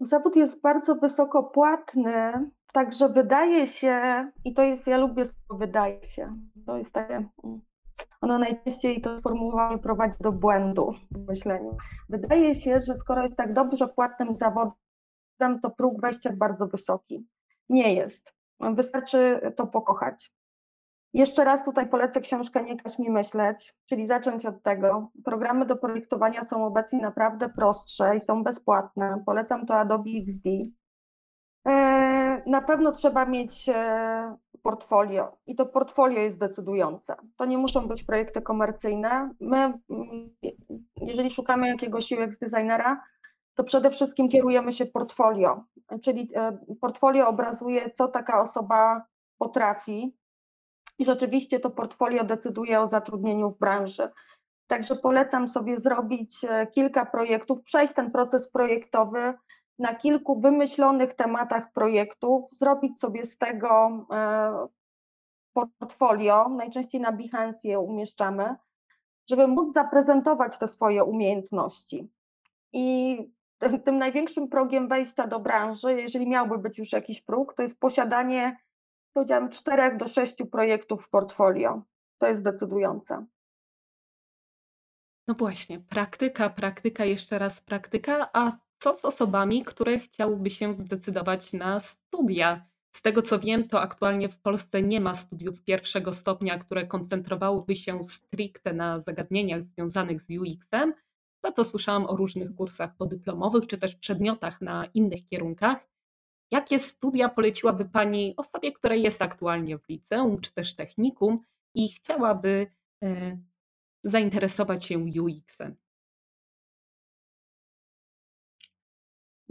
[SPEAKER 2] Zawód jest bardzo wysoko płatny, także wydaje się, i to jest, ja lubię wydaje się, to jest takie mm, ono najczęściej to sformułowanie prowadzi do błędu w myśleniu. Wydaje się, że skoro jest tak dobrze płatnym zawodem, to próg wejścia jest bardzo wysoki. Nie jest. Wystarczy to pokochać. Jeszcze raz tutaj polecę książkę Nie każ mi myśleć, czyli zacząć od tego. Programy do projektowania są obecnie naprawdę prostsze i są bezpłatne. Polecam to Adobe XD. E, na pewno trzeba mieć e, portfolio i to portfolio jest decydujące. To nie muszą być projekty komercyjne. My, mm, jeżeli szukamy jakiegoś UX designera, to przede wszystkim kierujemy się portfolio, czyli e, portfolio obrazuje, co taka osoba potrafi, i rzeczywiście to portfolio decyduje o zatrudnieniu w branży. Także polecam sobie zrobić kilka projektów, przejść ten proces projektowy na kilku wymyślonych tematach projektów, zrobić sobie z tego e, portfolio, najczęściej na Behance je umieszczamy, żeby móc zaprezentować te swoje umiejętności. I tym największym progiem wejścia do branży, jeżeli miałby być już jakiś próg, to jest posiadanie powiedziałam, czterech do sześciu projektów w portfolio. To jest decydujące.
[SPEAKER 1] No właśnie, praktyka, praktyka, jeszcze raz praktyka. A co z osobami, które chciałyby się zdecydować na studia? Z tego co wiem, to aktualnie w Polsce nie ma studiów pierwszego stopnia, które koncentrowałyby się stricte na zagadnieniach związanych z UX-em. Za to słyszałam o różnych kursach podyplomowych czy też przedmiotach na innych kierunkach. Jakie studia poleciłaby Pani osobie, która jest aktualnie w liceum czy też technikum i chciałaby e, zainteresować się UX-em?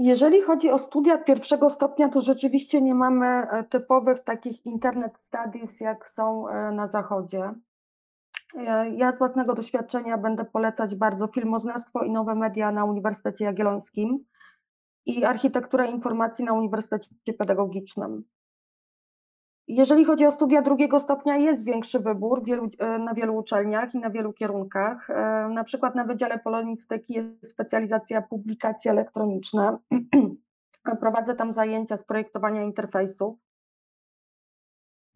[SPEAKER 2] Jeżeli chodzi o studia pierwszego stopnia, to rzeczywiście nie mamy e, typowych takich internet studies, jak są e, na zachodzie. Ja z własnego doświadczenia będę polecać bardzo filmoznawstwo i nowe media na Uniwersytecie Jagiellońskim i architekturę informacji na Uniwersytecie Pedagogicznym. Jeżeli chodzi o studia drugiego stopnia, jest większy wybór wielu, e, na wielu uczelniach i na wielu kierunkach. E, na przykład na Wydziale Polonistyki jest specjalizacja publikacje elektroniczne. Prowadzę tam zajęcia z projektowania interfejsów.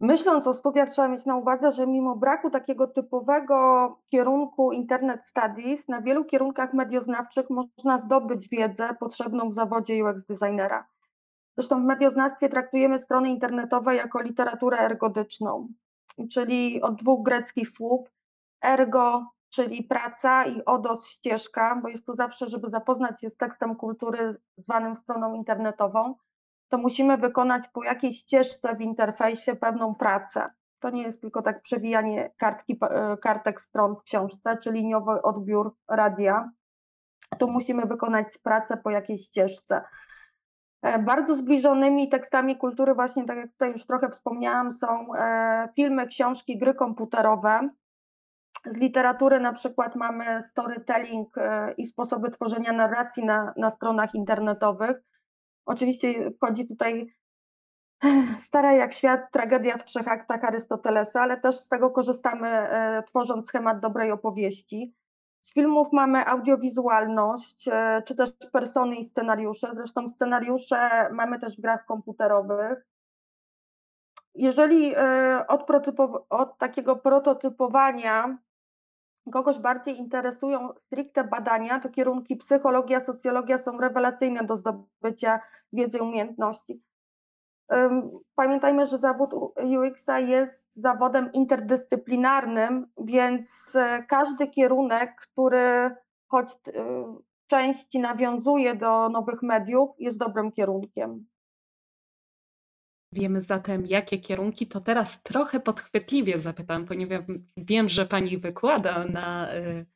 [SPEAKER 2] Myśląc o studiach, trzeba mieć na uwadze, że mimo braku takiego typowego kierunku Internet Studies, na wielu kierunkach medioznawczych można zdobyć wiedzę potrzebną w zawodzie UX designera. Zresztą w medioznawstwie traktujemy strony internetowe jako literaturę ergodyczną, czyli od dwóch greckich słów ergo, czyli praca i odos ścieżka, bo jest to zawsze, żeby zapoznać się z tekstem kultury zwanym stroną internetową to musimy wykonać po jakiejś ścieżce w interfejsie pewną pracę. To nie jest tylko tak przewijanie kartki, e, kartek stron w książce, czy liniowy odbiór radia. Tu musimy wykonać pracę po jakiejś ścieżce. E, bardzo zbliżonymi tekstami kultury, właśnie tak jak tutaj już trochę wspomniałam, są e, filmy, książki, gry komputerowe. Z literatury na przykład mamy storytelling i sposoby tworzenia narracji na, na stronach internetowych Oczywiście wchodzi tutaj stara jak świat, tragedia w trzech aktach Arystotelesa, ale też z tego korzystamy, e, tworząc schemat dobrej opowieści. Z filmów mamy audiowizualność, e, czy też persony i scenariusze. Zresztą scenariusze mamy też w grach komputerowych. Jeżeli e, od, od takiego prototypowania kogoś bardziej interesują stricte badania, to kierunki psychologia, socjologia są rewelacyjne do zdobycia wiedzy i umiejętności. Pamiętajmy, że zawód UX-a jest zawodem interdyscyplinarnym, więc e, każdy kierunek, który choć w e, części nawiązuje do nowych mediów, jest dobrym kierunkiem.
[SPEAKER 1] Wiemy zatem, jakie kierunki, to teraz trochę podchwytliwie zapytam, ponieważ wiem, że Pani wykłada na y,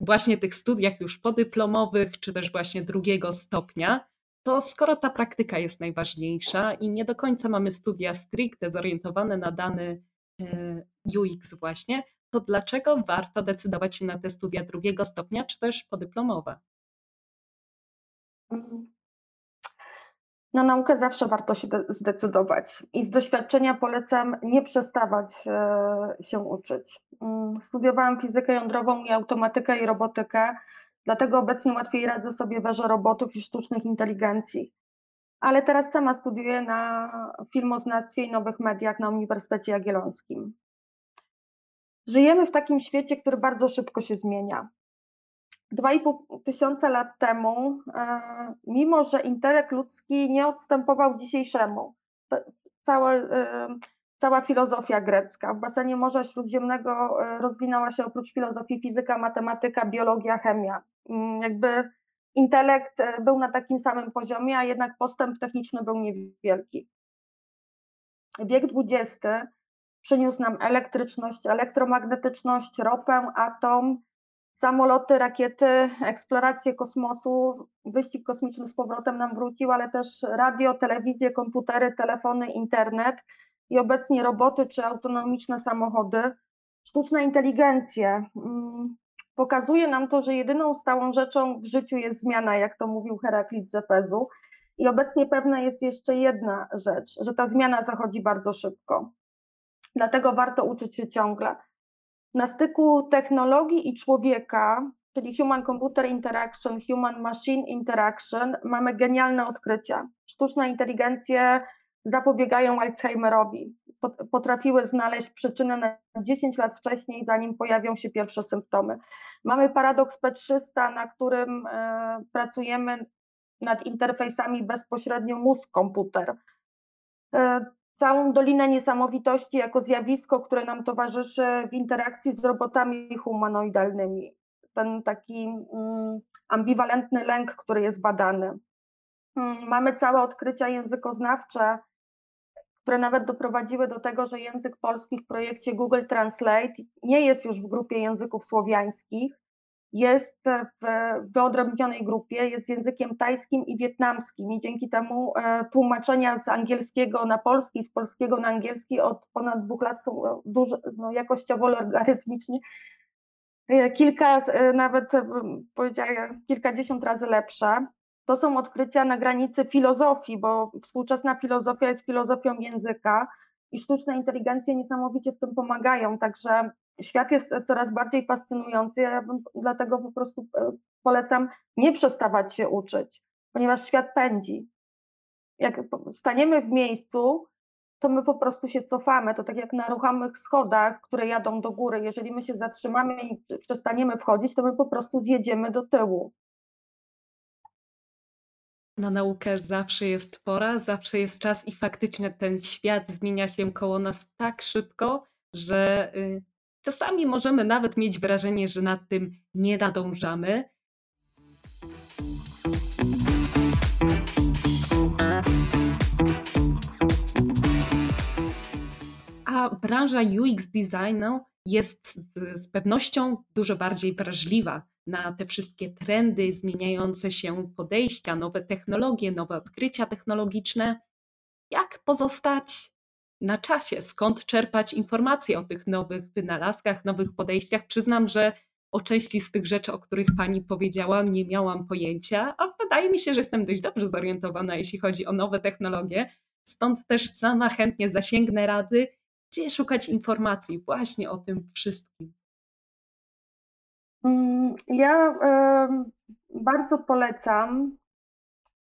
[SPEAKER 1] właśnie tych studiach już podyplomowych, czy też właśnie drugiego stopnia, to skoro ta praktyka jest najważniejsza i nie do końca mamy studia stricte zorientowane na dany y, UX właśnie, to dlaczego warto decydować się na te studia drugiego stopnia, czy też podyplomowe?
[SPEAKER 2] Na naukę zawsze warto się zdecydować i z doświadczenia polecam nie przestawać e, się uczyć. Mm, studiowałam fizykę jądrową i automatykę i robotykę, dlatego obecnie łatwiej radzę sobie w erze robotów i sztucznych inteligencji. Ale teraz sama studiuję na filmoznawstwie i nowych mediach na Uniwersytecie Jagiellońskim. Żyjemy w takim świecie, który bardzo szybko się zmienia. 2,5 tysiąca lat temu, e, mimo że intelekt ludzki nie odstępował dzisiejszemu, całe, e, cała filozofia grecka. W basenie Morza Śródziemnego e, rozwinęła się oprócz filozofii fizyka, matematyka, biologia, chemia. Mm, jakby intelekt e, był na takim samym poziomie, a jednak postęp techniczny był niewielki. Wiek XX przyniósł nam elektryczność, elektromagnetyczność, ropę, atom, samoloty, rakiety, eksplorację kosmosu, wyścig kosmiczny z powrotem nam wrócił, ale też radio, telewizję, komputery, telefony, internet i obecnie roboty czy autonomiczne samochody. Sztuczna inteligencja. Mm, pokazuje nam to, że jedyną stałą rzeczą w życiu jest zmiana, jak to mówił Heraklit z Efezu. I obecnie pewna jest jeszcze jedna rzecz, że ta zmiana zachodzi bardzo szybko. Dlatego warto uczyć się ciągle. Na styku technologii i człowieka, czyli Human Computer Interaction, Human Machine Interaction, mamy genialne odkrycia. Sztuczne inteligencje zapobiegają Alzheimerowi. Potrafiły znaleźć przyczynę na 10 lat wcześniej, zanim pojawią się pierwsze symptomy. Mamy paradoks P300, na którym e, pracujemy nad interfejsami bezpośrednio mózg-komputer. E, całą Dolinę Niesamowitości jako zjawisko, które nam towarzyszy w interakcji z robotami humanoidalnymi. Ten taki mm, ambiwalentny lęk, który jest badany. Mm, mamy całe odkrycia językoznawcze, które nawet doprowadziły do tego, że język polski w projekcie Google Translate nie jest już w grupie języków słowiańskich, jest w wyodrębnionej grupie, jest językiem tajskim i wietnamskim i dzięki temu e, tłumaczenia z angielskiego na polski, z polskiego na angielski od ponad dwóch lat są e, dużo, no, jakościowo logarytmicznie e, kilka, nawet powiedziałam, kilkadziesiąt razy lepsze. To są odkrycia na granicy filozofii, bo współczesna filozofia jest filozofią języka i sztuczne inteligencje niesamowicie w tym pomagają, także świat jest coraz bardziej fascynujący. Ja bym, dlatego po prostu e, polecam nie przestawać się uczyć, ponieważ świat pędzi. Jak staniemy w miejscu, to my po prostu się cofamy. To tak jak na ruchomych schodach, które jadą do góry. Jeżeli my się zatrzymamy i przestaniemy wchodzić, to my po prostu zjedziemy do tyłu.
[SPEAKER 1] Na naukę zawsze jest pora, zawsze jest czas i faktycznie ten świat zmienia się koło nas tak szybko, że y, Czasami możemy nawet mieć wrażenie, że nad tym nie nadążamy. A branża UX designu jest z, z pewnością dużo bardziej wrażliwa na te wszystkie trendy, zmieniające się podejścia, nowe technologie, nowe odkrycia technologiczne. Jak pozostać na czasie, skąd czerpać informacje o tych nowych wynalazkach, nowych podejściach. Przyznam, że o części z tych rzeczy, o których pani powiedziała, nie miałam pojęcia, a wydaje mi się, że jestem dość dobrze zorientowana, jeśli chodzi o nowe technologie. Stąd też sama chętnie zasięgnę rady, gdzie szukać informacji właśnie o tym wszystkim.
[SPEAKER 2] Mm, ja y, bardzo polecam,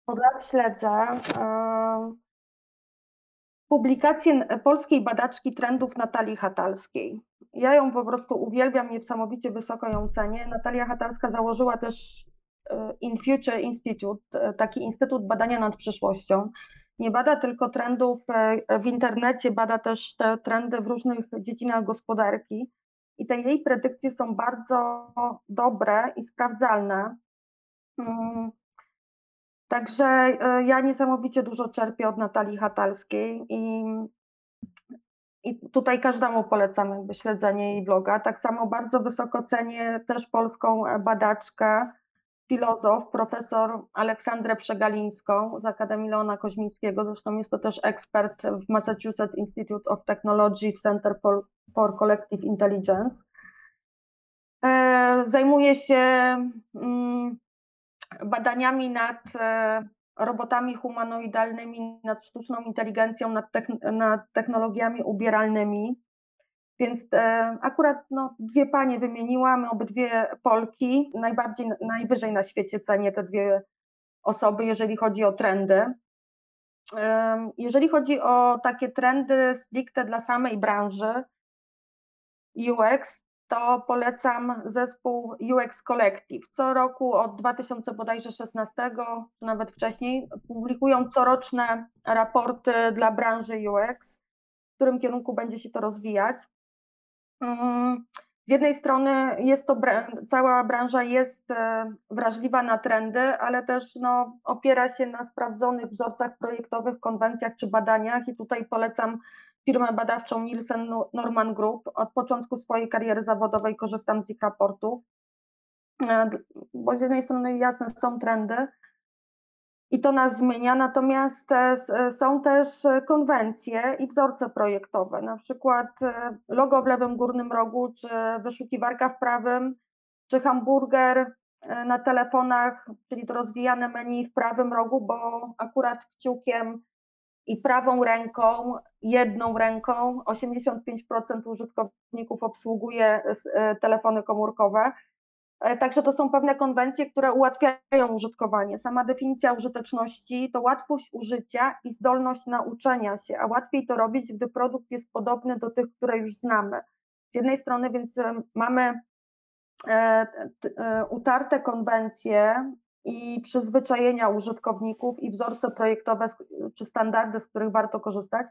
[SPEAKER 2] od lat śledzę y, publikację polskiej badaczki trendów Natalii Hatalskiej. Ja ją po prostu uwielbiam, niesamowicie wysoko ją cenię. Natalia Hatalska założyła też e, In Future Institute, e, taki instytut badania nad przyszłością. Nie bada tylko trendów e, w internecie, bada też te trendy w różnych dziedzinach gospodarki. I te jej predykcje są bardzo dobre i sprawdzalne. Mm, Także e, ja niesamowicie dużo czerpię od Natalii Hatalskiej i, i tutaj każdemu polecam jakby śledzenie jej bloga. Tak samo bardzo wysoko cenię też polską badaczkę, filozof, profesor Aleksandrę Przegalińską z Akademii Leona Koźmińskiego. Zresztą jest to też ekspert w Massachusetts Institute of Technology w Center for, for Collective Intelligence. E, zajmuje się mm, badaniami nad e, robotami humanoidalnymi, nad sztuczną inteligencją, nad, nad technologiami ubieralnymi. Więc e, akurat no, dwie panie wymieniłam, obydwie Polki. Najbardziej, najwyżej na świecie cenię te dwie osoby, jeżeli chodzi o trendy. E, jeżeli chodzi o takie trendy stricte dla samej branży UX, to polecam zespół UX Collective. Co roku od 2016, czy nawet wcześniej, publikują coroczne raporty dla branży UX. w którym kierunku będzie się to rozwijać. Mm, z jednej strony jest to, cała branża jest e, wrażliwa na trendy, ale też no, opiera się na sprawdzonych wzorcach projektowych, konwencjach czy badaniach i tutaj polecam firmę badawczą Nielsen Norman Group. Od początku swojej kariery zawodowej korzystam z ich raportów, e, bo z jednej strony jasne są trendy, i to nas zmienia. Natomiast e, e, są też konwencje i wzorce projektowe, na przykład logo w lewym górnym rogu, czy wyszukiwarka w prawym, czy hamburger na telefonach, czyli to rozwijane menu w prawym rogu, bo akurat kciukiem i prawą ręką, jedną ręką 85% użytkowników obsługuje telefony komórkowe. E, także to są pewne konwencje, które ułatwiają użytkowanie. Sama definicja użyteczności to łatwość użycia i zdolność nauczenia się, a łatwiej to robić, gdy produkt jest podobny do tych, które już znamy. Z jednej strony więc e, mamy e, utarte konwencje i przyzwyczajenia użytkowników i wzorce projektowe czy standardy, z których warto korzystać,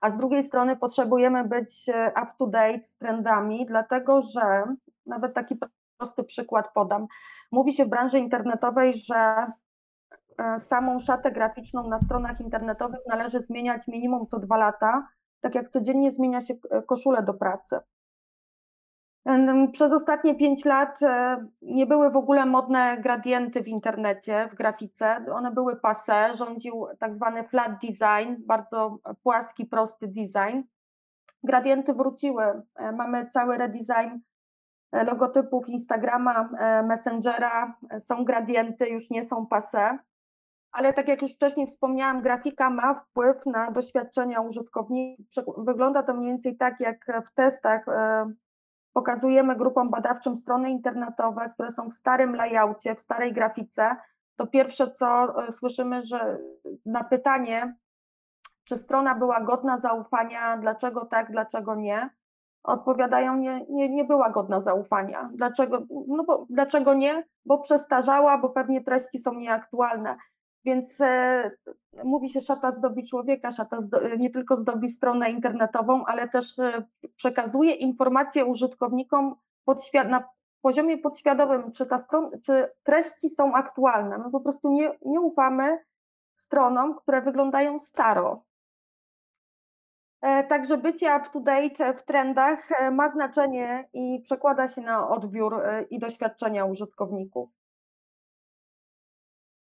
[SPEAKER 2] a z drugiej strony potrzebujemy być up to date z trendami, dlatego że nawet taki prosty przykład podam. Mówi się w branży internetowej, że e, samą szatę graficzną na stronach internetowych należy zmieniać minimum co dwa lata, tak jak codziennie zmienia się e, koszulę do pracy. Przez ostatnie pięć lat e, nie były w ogóle modne gradienty w internecie, w grafice. One były passe, rządził tak zwany flat design, bardzo płaski, prosty design. Gradienty wróciły. Mamy cały redesign logotypów Instagrama, e, Messengera, e, są gradienty, już nie są passe, ale tak jak już wcześniej wspomniałam, grafika ma wpływ na doświadczenia użytkowników. Wygląda to mniej więcej tak, jak w testach e, pokazujemy grupom badawczym strony internetowe, które są w starym layoutie, w starej grafice, to pierwsze co słyszymy, że na pytanie, czy strona była godna zaufania, dlaczego tak, dlaczego nie, odpowiadają, nie, nie, nie była godna zaufania. Dlaczego? No bo, dlaczego nie? Bo przestarzała, bo pewnie treści są nieaktualne. Więc e, mówi się, szata zdobi człowieka, szata zdo, nie tylko zdobi stronę internetową, ale też e, przekazuje informacje użytkownikom na poziomie podświadomym, czy, ta stron, czy treści są aktualne. My po prostu nie, nie ufamy stronom, które wyglądają staro. E, także bycie up to date w trendach e, ma znaczenie i przekłada się na odbiór e, i doświadczenia użytkowników.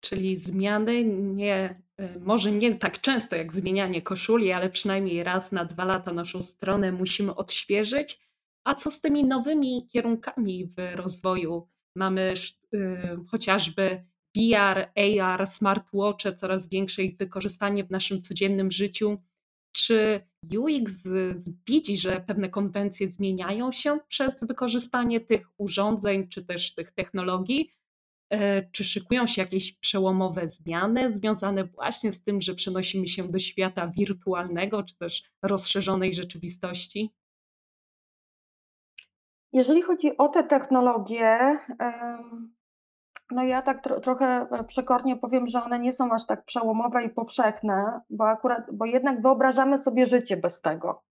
[SPEAKER 1] Czyli zmiany nie, może nie tak często jak zmienianie koszuli, ale przynajmniej raz na dwa lata naszą stronę musimy odświeżyć. A co z tymi nowymi kierunkami w rozwoju? Mamy y, chociażby VR, AR, smartwatche, coraz większe ich wykorzystanie w naszym codziennym życiu. Czy UX widzi, że pewne konwencje zmieniają się przez wykorzystanie tych urządzeń czy też tych technologii? E, czy szykują się jakieś przełomowe zmiany związane właśnie z tym, że przenosimy się do świata wirtualnego czy też rozszerzonej rzeczywistości?
[SPEAKER 2] Jeżeli chodzi o te technologie, no ja tak tro, trochę e, przekornie powiem, że one nie są aż tak przełomowe i powszechne, bo akurat, bo jednak wyobrażamy sobie życie bez tego.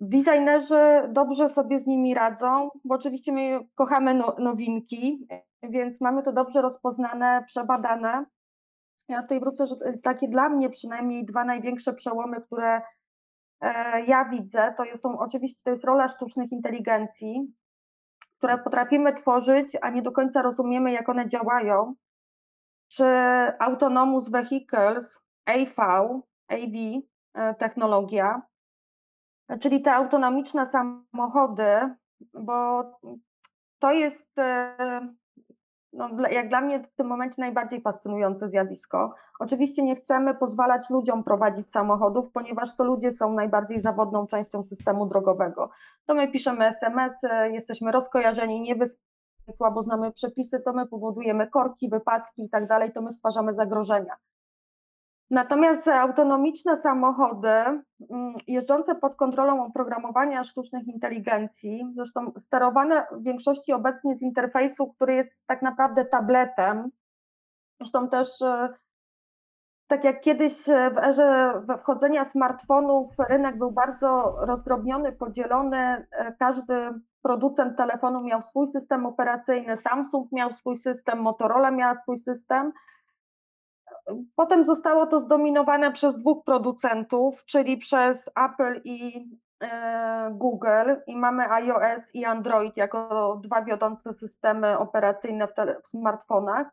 [SPEAKER 2] Designerzy dobrze sobie z nimi radzą, bo oczywiście my kochamy no, nowinki, więc mamy to dobrze rozpoznane, przebadane. Ja tutaj wrócę, że takie dla mnie przynajmniej dwa największe przełomy, które e, ja widzę, to są oczywiście to jest rola sztucznych inteligencji, które potrafimy tworzyć, a nie do końca rozumiemy, jak one działają, czy Autonomous Vehicles, AV, AV e, technologia, czyli te autonomiczne samochody, bo to jest e, no, jak dla mnie w tym momencie najbardziej fascynujące zjawisko. Oczywiście nie chcemy pozwalać ludziom prowadzić samochodów, ponieważ to ludzie są najbardziej zawodną częścią systemu drogowego. To my piszemy SMS, -y, jesteśmy rozkojarzeni, nie słabo znamy przepisy, to my powodujemy korki, wypadki i tak dalej, to my stwarzamy zagrożenia. Natomiast autonomiczne samochody mm, jeżdżące pod kontrolą oprogramowania sztucznych inteligencji, zresztą sterowane w większości obecnie z interfejsu, który jest tak naprawdę tabletem, zresztą też e, tak jak kiedyś e, w erze wchodzenia smartfonów rynek był bardzo rozdrobniony, podzielony, e, każdy producent telefonu miał swój system operacyjny, Samsung miał swój system, Motorola miała swój system. Potem zostało to zdominowane przez dwóch producentów, czyli przez Apple i e, Google. I mamy iOS i Android jako dwa wiodące systemy operacyjne w, w smartfonach.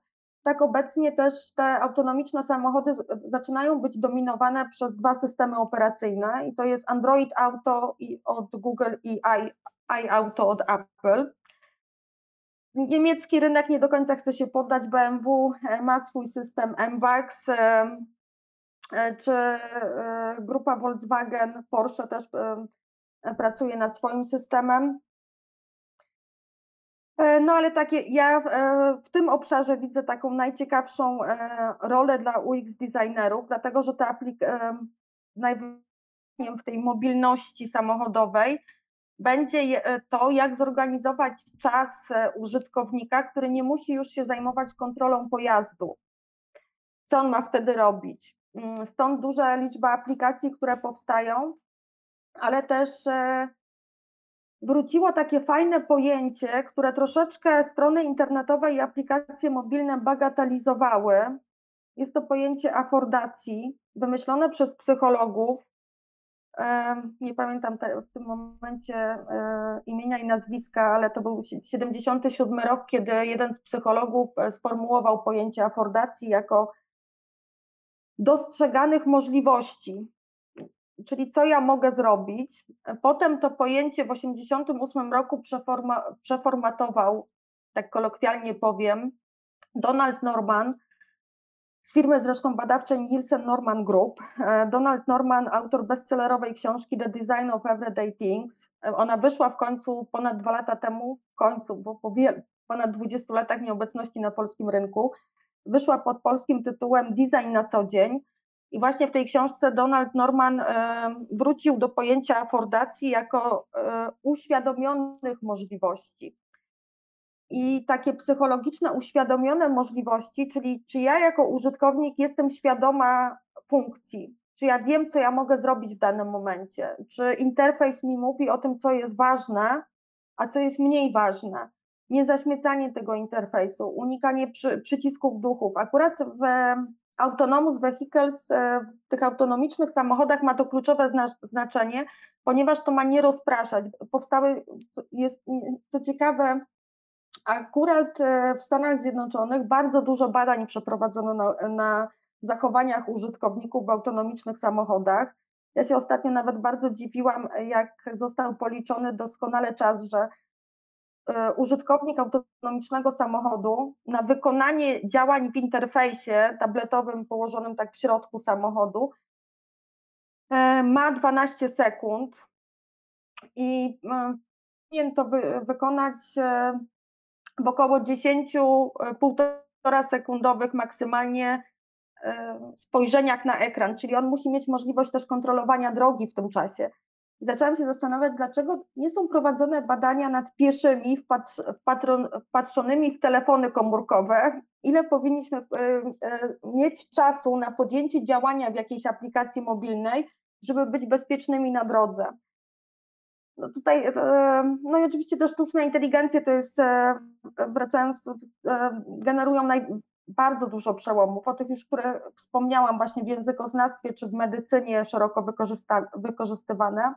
[SPEAKER 2] Tak obecnie też te autonomiczne samochody zaczynają być dominowane przez dwa systemy operacyjne. I to jest Android Auto od Google i iAuto od Apple. Niemiecki rynek nie do końca chce się poddać. BMW e, ma swój system MBUX, e, e, czy grupa Volkswagen, Porsche też pracuje nad swoim systemem. No ale takie, ja w tym obszarze widzę taką najciekawszą rolę dla UX designerów, dlatego że te aplikacje w tej mobilności samochodowej będzie to, jak zorganizować czas użytkownika, który nie musi już się zajmować kontrolą pojazdu. Co on ma wtedy robić? Mm, stąd duża liczba aplikacji, które powstają, ale też wróciło takie fajne pojęcie, które troszeczkę strony internetowe i aplikacje mobilne bagatelizowały. Jest to pojęcie afordacji, wymyślone przez psychologów. Nie pamiętam w tym momencie e, imienia i nazwiska, ale to był 77 rok, kiedy jeden z psychologów e, sformułował pojęcie afordacji jako dostrzeganych możliwości czyli co ja mogę zrobić. Potem to pojęcie w 1988 roku przeforma, przeformatował, tak kolokwialnie powiem, Donald Norman z firmy zresztą badawczej Nielsen Norman Group. E, Donald Norman, autor bestsellerowej książki The Design of Everyday Things. E, ona wyszła w końcu ponad dwa lata temu, w końcu, bo po ponad 20 latach nieobecności na polskim rynku. Wyszła pod polskim tytułem Design na co dzień. I właśnie w tej książce Donald Norman e, wrócił do pojęcia afordacji jako uświadomionych możliwości. I takie psychologiczne, uświadomione możliwości, czyli czy ja jako użytkownik jestem świadoma funkcji, czy ja wiem, co ja mogę zrobić w danym momencie, czy interfejs mi mówi o tym, co jest ważne, a co jest mniej ważne. Nie zaśmiecanie tego interfejsu, unikanie przy, przycisków duchów. Akurat w Autonomous Vehicles e, w tych autonomicznych samochodach ma to kluczowe znaczenie, ponieważ to ma nie rozpraszać. Powstały, jest co ciekawe, akurat e, w Stanach Zjednoczonych bardzo dużo badań przeprowadzono na, na zachowaniach użytkowników w autonomicznych samochodach. Ja się ostatnio nawet bardzo dziwiłam, jak został policzony doskonale czas, że E, użytkownik autonomicznego samochodu na wykonanie działań w interfejsie tabletowym położonym tak w środku samochodu e, ma 12 sekund i powinien to wy, wykonać w około 10 półtora sekundowych maksymalnie spojrzeniach na ekran, czyli on musi mieć możliwość też kontrolowania drogi w tym czasie zaczęłam się zastanawiać, dlaczego nie są prowadzone badania nad pieszymi wpatrzonymi w telefony komórkowe, ile powinniśmy e, e, mieć czasu na podjęcie działania w jakiejś aplikacji mobilnej, żeby być bezpiecznymi na drodze. No tutaj, e, no i oczywiście te sztuczne inteligencje to jest, wracając, generują naj, bardzo dużo przełomów, o tych już, które wspomniałam właśnie w językoznawstwie czy w medycynie szeroko wykorzystywane.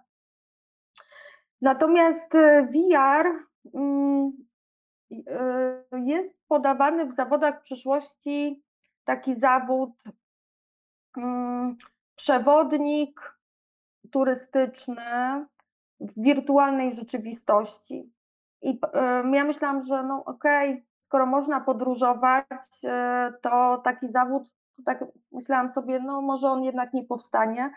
[SPEAKER 2] Natomiast e, VR mm, e, jest podawany w zawodach przyszłości taki zawód mm, przewodnik turystyczny w wirtualnej rzeczywistości. I e, ja myślałam, że no okej, okay, skoro można podróżować, to taki zawód, tak myślałam sobie, no może on jednak nie powstanie.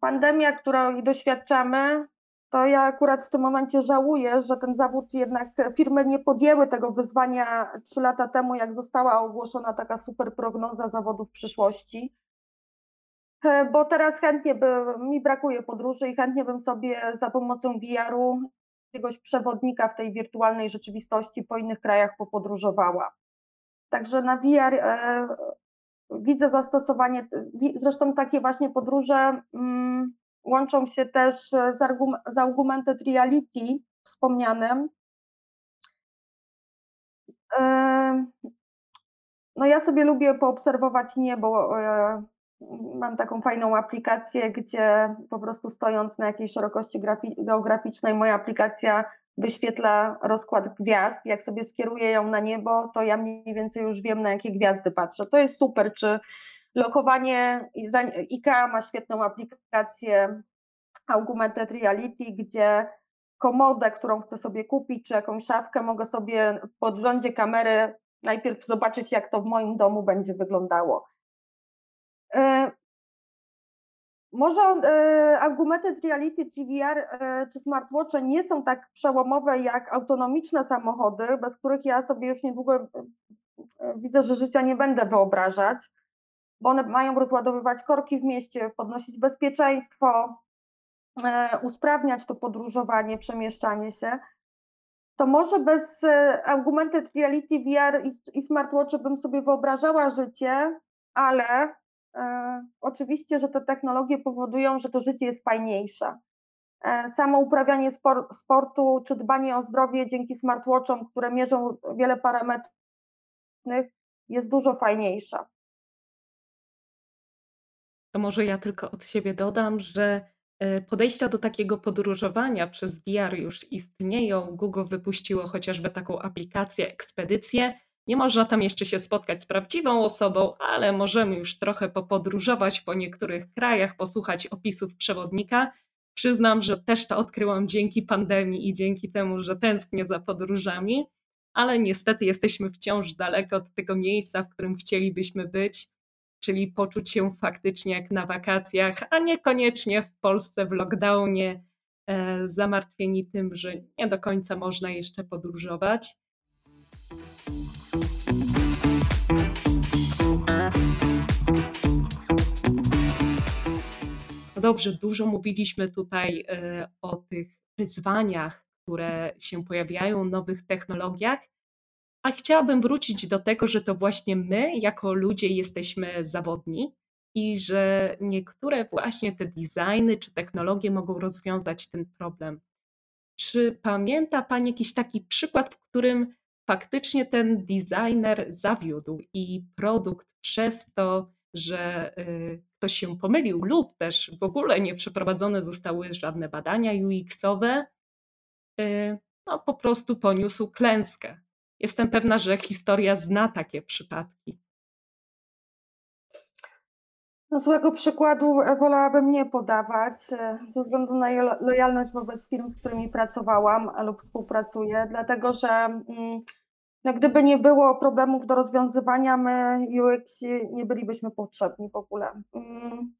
[SPEAKER 2] Pandemia, której doświadczamy, to ja akurat w tym momencie żałuję, że ten zawód jednak firmy nie podjęły tego wyzwania trzy lata temu, jak została ogłoszona taka super prognoza zawodów przyszłości. E, bo teraz chętnie by, mi brakuje podróży i chętnie bym sobie za pomocą VR-u jakiegoś przewodnika w tej wirtualnej rzeczywistości po innych krajach popodróżowała. Także na VR e, widzę zastosowanie, zresztą takie właśnie podróże mm, łączą się też z, argum, z reality wspomnianym. No ja sobie lubię poobserwować niebo. E, mam taką fajną aplikację, gdzie po prostu stojąc na jakiejś szerokości geograficznej, moja aplikacja wyświetla rozkład gwiazd. Jak sobie skieruję ją na niebo, to ja mniej więcej już wiem, na jakie gwiazdy patrzę. To jest super. Czy lokowanie, IKEA ma świetną aplikację Augmented Reality, gdzie komodę, którą chcę sobie kupić, czy jakąś szafkę, mogę sobie w podglądzie kamery najpierw zobaczyć, jak to w moim domu będzie wyglądało. E, może e, augmented reality, GVR e, czy smartwatche nie są tak przełomowe jak autonomiczne samochody, bez których ja sobie już niedługo widzę, że życia nie będę wyobrażać, bo one mają rozładowywać korki w mieście, podnosić bezpieczeństwo, usprawniać to podróżowanie, przemieszczanie się to może bez augmented reality VR i, smartwatche bym sobie wyobrażała życie, ale oczywiście, że te technologie powodują, że to życie jest fajniejsze. E, samo uprawianie spor, sportu czy dbanie o zdrowie dzięki smartwatchom, które mierzą wiele parametrów, jest dużo fajniejsze.
[SPEAKER 1] To może ja tylko od siebie dodam, że E, podejścia do takiego podróżowania przez VR już istnieją. Google wypuściło chociażby taką aplikację Ekspedycję. Nie można tam jeszcze się spotkać z prawdziwą osobą, ale możemy już trochę popodróżować po niektórych krajach, posłuchać opisów przewodnika. Przyznam, że też to odkryłam dzięki pandemii i dzięki temu, że tęsknię za podróżami, ale niestety jesteśmy wciąż daleko od tego miejsca, w którym chcielibyśmy być czyli poczuć się faktycznie jak na wakacjach, a niekoniecznie w Polsce w lockdownie, e, zamartwieni tym, że nie do końca można jeszcze podróżować. No dobrze, dużo mówiliśmy tutaj e, o tych wyzwaniach, które się pojawiają, nowych technologiach, a chciałabym wrócić do tego, że to właśnie my, jako ludzie, jesteśmy zawodni i że niektóre właśnie te designy czy technologie mogą rozwiązać ten problem. Czy pamięta Pani jakiś taki przykład, w którym faktycznie ten designer zawiódł i produkt przez to, że y, ktoś się pomylił, lub też w ogóle nie przeprowadzone zostały żadne badania UX-owe, y, no po prostu poniósł klęskę. Jestem pewna, że historia zna takie przypadki.
[SPEAKER 2] No, złego przykładu wolałabym nie podawać, e, ze względu na lojalność wobec firm, z którymi pracowałam lub współpracuję, dlatego że mm, no, gdyby nie było problemów do rozwiązywania, my UX nie bylibyśmy potrzebni w ogóle. Mm,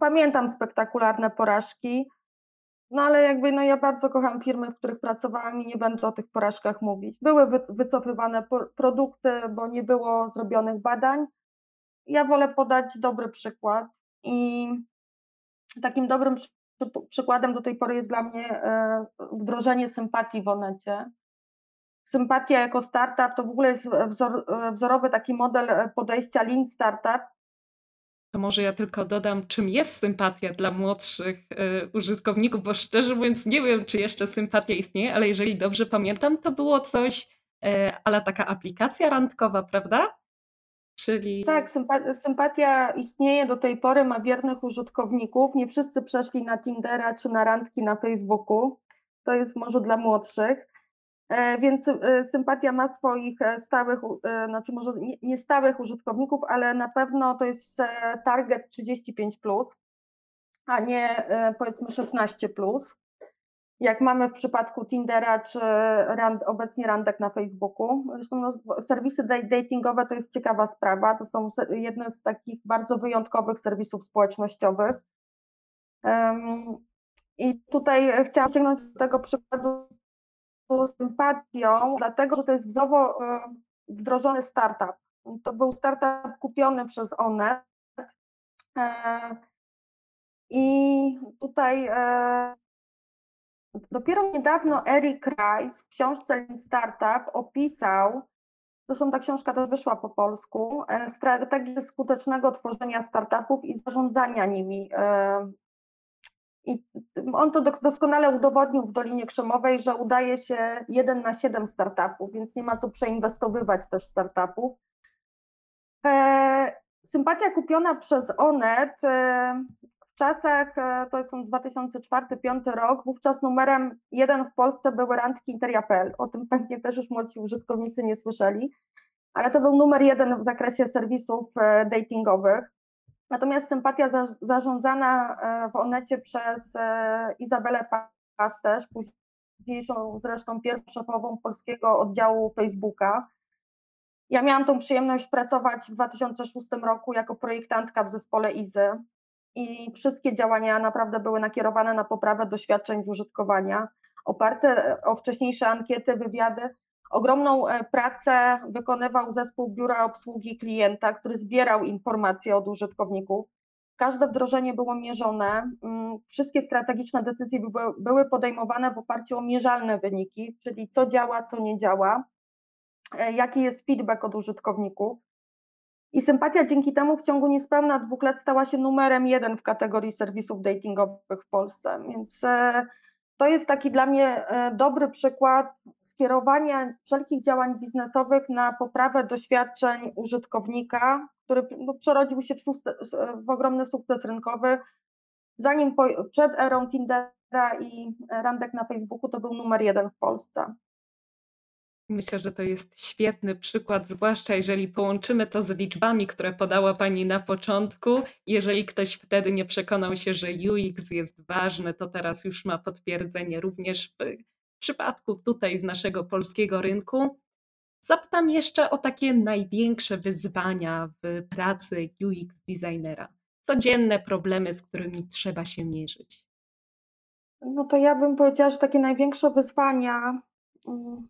[SPEAKER 2] pamiętam spektakularne porażki, no ale jakby no ja bardzo kocham firmy, w których pracowałam i nie będę o tych porażkach mówić. Były wycofywane produkty, bo nie było zrobionych badań. Ja wolę podać dobry przykład i takim dobrym przykładem do tej pory jest dla mnie e, wdrożenie sympatii w Onecie. Sympatia jako startup to w ogóle jest wzor, e, wzorowy taki model e, podejścia Lean Startup,
[SPEAKER 1] to może ja tylko dodam, czym jest sympatia dla młodszych y, użytkowników, bo szczerze mówiąc nie wiem, czy jeszcze sympatia istnieje, ale jeżeli dobrze pamiętam, to było coś, y, ale taka aplikacja randkowa, prawda?
[SPEAKER 2] Czyli... Tak, sympatia istnieje do tej pory, ma wiernych użytkowników. Nie wszyscy przeszli na Tindera czy na randki na Facebooku. To jest może dla młodszych. E, więc e, sympatia ma swoich e, stałych, znaczy może nie stałych użytkowników, ale na pewno to jest target 35, a nie powiedzmy 16. Jak mamy w przypadku Tindera czy rand, obecnie randek na Facebooku. Zresztą no, serwisy datingowe to jest ciekawa sprawa. To są jedne z takich bardzo wyjątkowych serwisów społecznościowych. I tutaj chciałam sięgnąć do tego przykładu sympatią, dlatego że to jest wzowo e, wdrożony startup. To był startup kupiony przez Onet. E, I tutaj e, dopiero niedawno Eric Rice w książce Startup opisał, Zresztą ta książka też wyszła po polsku. Strategia skutecznego tworzenia startupów i zarządzania nimi. I on to doskonale udowodnił w Dolinie Krzemowej, że udaje się jeden na siedem startupów, więc nie ma co przeinwestowywać też startupów. Sympatia kupiona przez Onet e, w czasach, e, to są 2004-2005 rok, wówczas numerem jeden w Polsce były randki Interia.pl. O tym pewnie też już młodsi użytkownicy nie słyszeli, ale to był numer jeden w zakresie serwisów e, datingowych. Natomiast sympatia za, zarządzana w Onecie przez Izabelę Pasterz, późniejszą zresztą pierwszą polskiego oddziału Facebooka, ja miałam tą przyjemność pracować w 2006 roku jako projektantka w zespole IZY i wszystkie działania naprawdę były nakierowane na poprawę doświadczeń z użytkowania, oparte o wcześniejsze ankiety, wywiady. Ogromną e, pracę wykonywał zespół Biura Obsługi Klienta, który zbierał informacje od użytkowników. Każde wdrożenie było mierzone, mm, wszystkie strategiczne decyzje były podejmowane w oparciu o mierzalne wyniki, czyli co działa, co nie działa. E, jaki jest feedback od użytkowników. I sympatia dzięki temu w ciągu niespełna dwóch lat stała się numerem jeden w kategorii serwisów datingowych w Polsce. Więc e, to jest taki dla mnie e, dobry przykład skierowania wszelkich działań biznesowych na poprawę doświadczeń użytkownika, który no, przerodził się w, w, ogromny sukces rynkowy. Zanim po, przed erą Tindera i randek na Facebooku to był numer jeden w Polsce.
[SPEAKER 1] Myślę, że to jest świetny przykład, zwłaszcza jeżeli połączymy to z liczbami, które podała Pani na początku. Jeżeli ktoś wtedy nie przekonał się, że UX jest ważny, to teraz już ma potwierdzenie również w przypadku tutaj z naszego polskiego rynku. Zapytam jeszcze o takie największe wyzwania w pracy UX designera. Codzienne problemy, z którymi trzeba się mierzyć.
[SPEAKER 2] No to ja bym powiedziała, że takie największe wyzwania mm,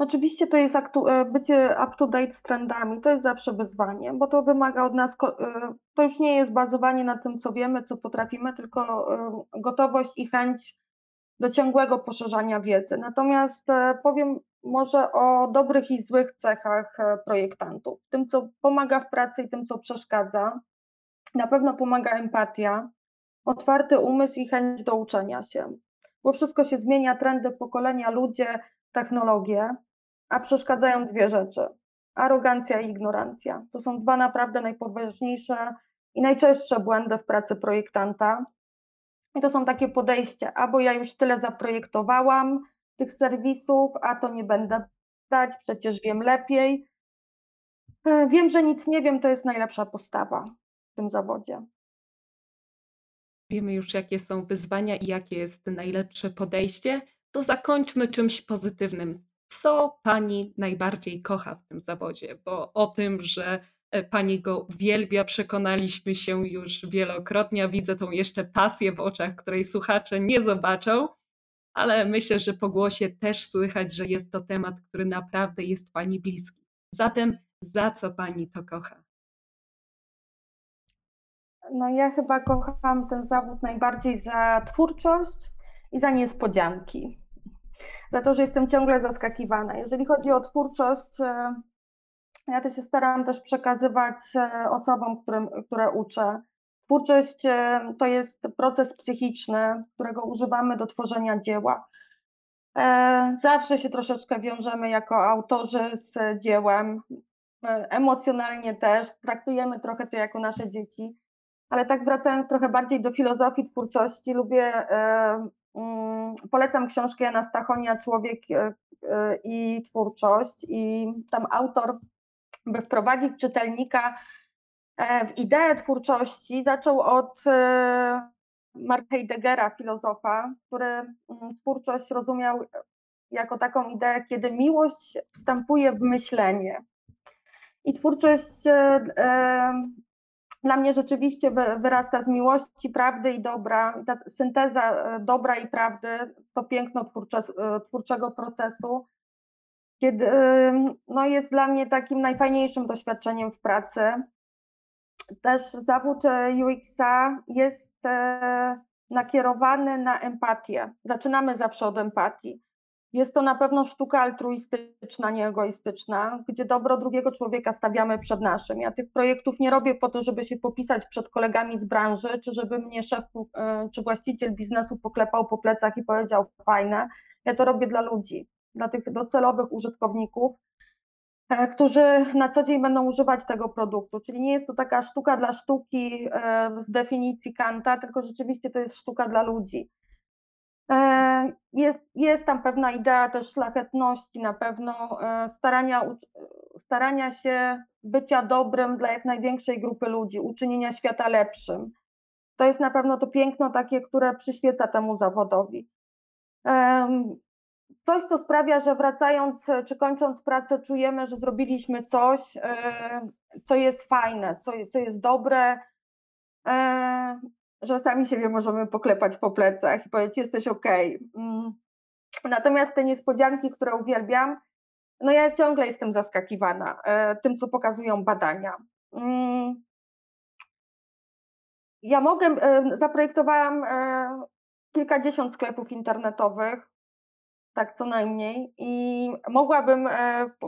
[SPEAKER 2] Oczywiście to jest e, bycie up to date z trendami, to jest zawsze wyzwanie, bo to wymaga od nas, e, to już nie jest bazowanie na tym, co wiemy, co potrafimy, tylko e, gotowość i chęć do ciągłego poszerzania wiedzy. Natomiast powiem może o dobrych i złych cechach projektantów, tym, co pomaga w pracy i tym, co przeszkadza. Na pewno pomaga empatia, otwarty umysł i chęć do uczenia się, bo wszystko się zmienia, trendy pokolenia, ludzie, technologie a przeszkadzają dwie rzeczy: arogancja i ignorancja. To są dwa naprawdę najpoważniejsze i najczęstsze błędy w pracy projektanta. I to są takie podejścia, albo ja już tyle zaprojektowałam tych serwisów, a to nie będę dać, przecież wiem lepiej. E, wiem, że nic nie wiem, to jest najlepsza postawa w tym zawodzie.
[SPEAKER 1] Wiemy już, jakie są wyzwania i jakie jest najlepsze podejście. To zakończmy czymś pozytywnym co pani najbardziej kocha w tym zawodzie, bo o tym, że e, pani go uwielbia, przekonaliśmy się już wielokrotnie. Widzę tą jeszcze pasję w oczach, której słuchacze nie zobaczą, ale myślę, że po głosie też słychać, że jest to temat, który naprawdę jest pani bliski. Zatem za co pani to kocha?
[SPEAKER 2] No ja chyba kocham ten zawód najbardziej za twórczość i za niespodzianki za to, że jestem ciągle zaskakiwana. Jeżeli chodzi o twórczość, e, ja to się staram też przekazywać e, osobom, którym, które uczę. Twórczość e, to jest proces psychiczny, którego używamy do tworzenia dzieła. Zawsze się troszeczkę wiążemy jako autorzy z dziełem, emocjonalnie też, traktujemy trochę to jako nasze dzieci. Ale tak wracając trochę bardziej do filozofii twórczości, lubię polecam książkę Jana Stachonia Człowiek e, e, i twórczość i tam autor, by wprowadzić czytelnika e, w ideę twórczości, zaczął od Mark Heideggera, filozofa, który mm, twórczość rozumiał jako taką ideę, kiedy miłość wstępuje w myślenie. I twórczość dla mnie rzeczywiście wyrasta z miłości, prawdy i dobra. Ta synteza e, dobra i prawdy to piękno twórcze, e, twórczego procesu, kiedy no jest dla mnie takim najfajniejszym doświadczeniem w pracy. Też zawód e, UX-a jest nakierowany na empatię. Zaczynamy zawsze od empatii. Jest to na pewno sztuka altruistyczna, nie egoistyczna, gdzie dobro drugiego człowieka stawiamy przed naszym. Ja tych projektów nie robię po to, żeby się popisać przed kolegami z branży, czy żeby mnie szef e, czy właściciel biznesu poklepał po plecach i powiedział fajne. Ja to robię dla ludzi, dla tych docelowych użytkowników, e, którzy na co dzień będą używać tego produktu. Czyli nie jest to taka sztuka dla sztuki e, z definicji Kanta, tylko rzeczywiście to jest sztuka dla ludzi. E, jest, jest tam pewna idea też szlachetności, na pewno e, starania, starania się bycia dobrym dla jak największej grupy ludzi, uczynienia świata lepszym. To jest na pewno to piękno takie, które przyświeca temu zawodowi. Coś, co sprawia, że wracając czy kończąc pracę, czujemy, że zrobiliśmy coś, e, co jest fajne, co, co jest dobre że sami siebie możemy poklepać po plecach i powiedzieć, jesteś okej. Okay. Mm. Natomiast te niespodzianki, które uwielbiam, no ja ciągle jestem zaskakiwana e, tym, co pokazują badania. Mm. Ja mogę, e, zaprojektowałam e, kilkadziesiąt sklepów internetowych, tak co najmniej, i mogłabym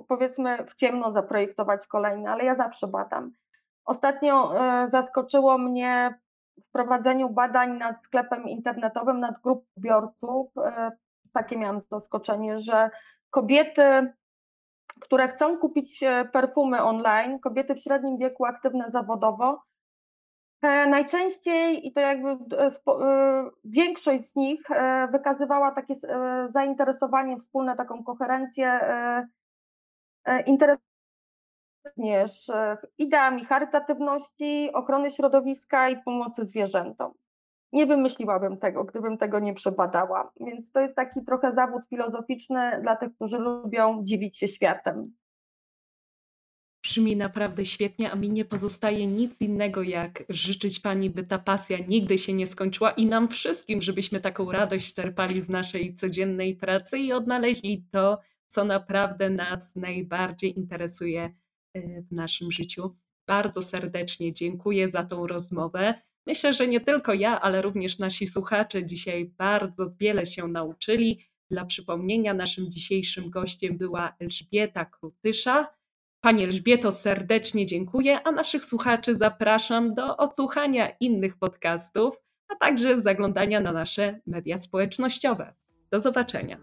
[SPEAKER 2] powiedzmy w ciemno zaprojektować kolejne, ale ja zawsze badam. Ostatnio zaskoczyło mnie w prowadzeniu badań nad sklepem internetowym, nad grup biorców, e, takie miałam zaskoczenie, że kobiety, które chcą kupić e, perfumy online, kobiety w średnim wieku aktywne zawodowo, e, najczęściej i to jakby większość z nich wykazywała takie zainteresowanie wspólne, taką koherencję, interes również ideami charytatywności, ochrony środowiska i pomocy zwierzętom. Nie wymyśliłabym tego, gdybym tego nie przebadała. Więc to jest taki trochę zawód filozoficzny dla tych, którzy lubią dziwić się światem.
[SPEAKER 1] Brzmi naprawdę świetnie, a mi nie pozostaje nic innego, jak życzyć Pani, by ta pasja nigdy się nie skończyła i nam wszystkim, żebyśmy taką radość czerpali z naszej codziennej pracy i odnaleźli to, co naprawdę nas najbardziej interesuje w naszym życiu. Bardzo serdecznie dziękuję za tą rozmowę. Myślę, że nie tylko ja, ale również nasi słuchacze dzisiaj bardzo wiele się nauczyli. Dla przypomnienia, naszym dzisiejszym gościem była Elżbieta Krutysza. Pani Elżbieto, serdecznie dziękuję, a naszych słuchaczy zapraszam do odsłuchania innych podcastów, a także zaglądania na nasze media społecznościowe. Do zobaczenia.